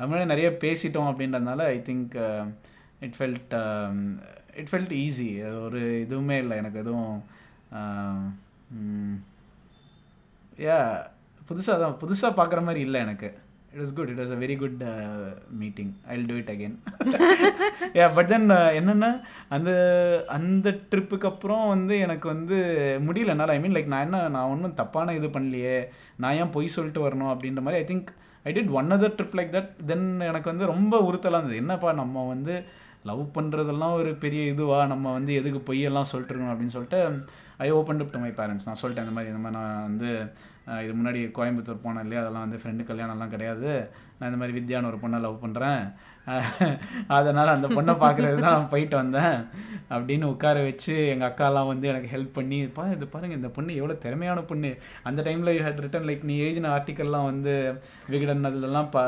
முன்னாடி நிறைய பேசிட்டோம் அப்படின்றதுனால I think it felt it felt easy ஒரு இதுவுமே இல்லை. எனக்கு எதுவும் யா புதுசாக தான் புதுசாக பார்க்குற மாதிரி இல்லை எனக்கு. It was good it was a very good meeting I will do it again yeah but then என்னென்னா அந்த அந்த ட்ரிப்புக்கு அப்புறம் வந்து எனக்கு வந்து முடியல. என்னால் ஐ மீன் லைக் நான் என்ன நான் ஒன்றும் தப்பான இது பண்ணலையே. நான் ஏன் பொய் சொல்லிட்டு வரணும் அப்படின்ற மாதிரி I think I did one other trip like that then எனக்கு வந்து ரொம்ப உறுத்தலாக இருந்தது. என்னப்பா நம்ம வந்து லவ் பண்ணுறதெல்லாம் ஒரு பெரிய இதுவா? நம்ம வந்து எதுக்கு பொய்யெல்லாம் சொல்லிட்டுருக்கணும் அப்படின்னு சொல்லிட்டு I open up to my parents நான் சொல்லிட்டேன் இந்த மாதிரி இந்த மாதிரி நான் வந்து இது முன்னாடி கோயம்புத்தூர் போனேன் இல்லையா? அதெல்லாம் வந்து ஃப்ரெண்டு கல்யாணம்லாம் கிடையாது. நான் இந்த மாதிரி வித்யான்னு ஒரு பொண்ணை லவ் பண்ணுறேன் அதனால் அந்த பொண்ணை பார்க்குறது தான் நான் போயிட்டு வந்தேன். அப்படின்னு உட்கார வச்சு எங்கள் அக்காலாம் வந்து எனக்கு ஹெல்ப் பண்ணி பா இது பாருங்கள் இந்த பொண்ணு எவ்வளோ திறமையான பொண்ணு. அந்த டைமில் யூ ஹேட் ரிட்டன் லைக் நீ எழுதின ஆர்டிக்கல்லாம் வந்து விகடன் அதுலலாம் ப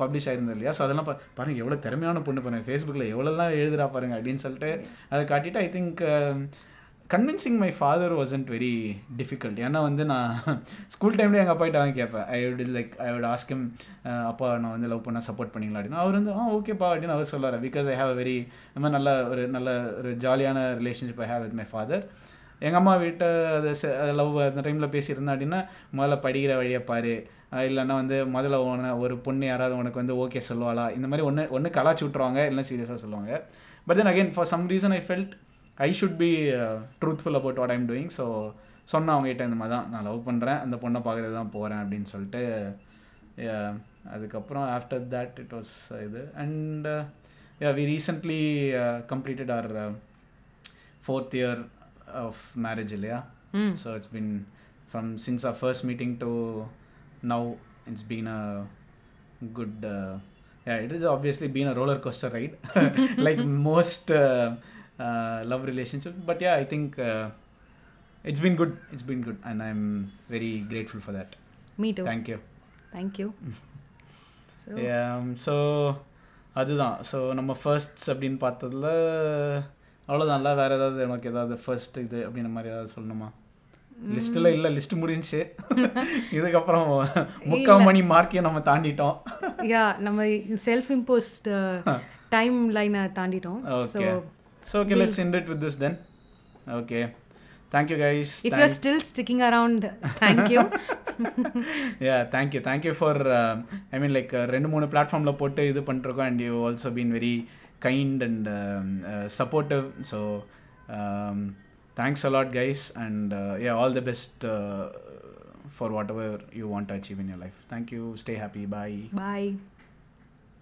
பப்ளிஷ் ஆயிருந்தது இல்லையா? ஸோ அதெல்லாம் பா பாருங்கள் எவ்வளோ திறமையான பொண்ணு பாருங்கள் ஃபேஸ்புக்கில் எவ்வளோலாம் எழுதுறா பாருங்க அப்படின்னு சொல்லிட்டு அதை காட்டிட்டு I think convincing my father wasn't very difficult ஏன்னா வந்து நான் ஸ்கூல் டைம்லேயே எங்கள் அப்பாகிட்ட தான் கேட்பேன். I would like I would ask him அப்பா நான் வந்து லவ் பண்ண சப்போர்ட் பண்ணிங்களா? அப்படின்னு. அவர் வந்து ஆ ஓகேப்பா அப்படின்னு அவர் சொல்லார் பிகாஸ் ஐ ஹாவ் வெரி இந்த மாதிரி நல்ல ஒரு நல்ல ஒரு ஜாலியான relationship I have with my father எங்கள் அம்மா வீட்டை அது லவ் அந்த டைமில் பேசியிருந்தேன் அப்படின்னா முதல்ல படிக்கிற வழியை பாரு. இல்லைன்னா வந்து முதல்ல உன ஒரு பொண்ணு யாராவது உனக்கு வந்து ஓகே சொல்லுவாளா? இந்த மாதிரி ஒன்று ஒன்று கலாச்சி விட்ருவாங்க இல்லைன்னா சீரியஸாக சொல்லுவாங்க. But then again for some reason I felt I should be truthful about what I'm doing so சொன்னேன் அவங்ககிட்ட இந்த மாதிரி தான் நான் லவ் பண்ணுறேன் அந்த பொண்ணை பார்க்குறது தான் போகிறேன் அப்படின்னு சொல்லிட்டு அதுக்கப்புறம் ஆஃப்டர் தட் இட் வாஸ் இது. And yeah we recently completed our fourth year of marriage இல்லையா? So it's been from since our first meeting to now it's been a good obviously been a roller coaster ride. Like most uh, uh, love relationship. But yeah i think uh, it's been good. It's been good. And i'm very grateful for that. Me too thank you. Thank you so so அதுதான். ஸோ நம்ம ஃபர்ஸ்ட்ஸ் அப்படின்னு பார்த்ததுல அவ்வளோதான்ல வேறு ஏதாவது எனக்கு ஏதாவது ஃபர்ஸ்ட் இது அப்படின்ற மாதிரி ஏதாவது சொல்லணுமா? லிஸ்ட்டில் இல்லை லிஸ்ட் முடிஞ்சுச்சு. இதுக்கப்புறம் முக்கால் மணி மார்க்கையும் நம்ம தாண்டிட்டோம். யா நம்ம செல்ஃப் இம்போஸ்ட் டைம் லைனை தாண்டிட்டோம் so okay so okay let's end it with this then. Okay thank you guys if you still sticking around thank you yeah thank you thank you for I mean like ரெண்டு மூணு பிளாட்ஃபார்மில் போட்டு இது பண்ணிருக்கோம் and you also been very kind and supportive so thanks a lot guys and yeah all the best for whatever you want achieve in your life thank you stay happy bye bye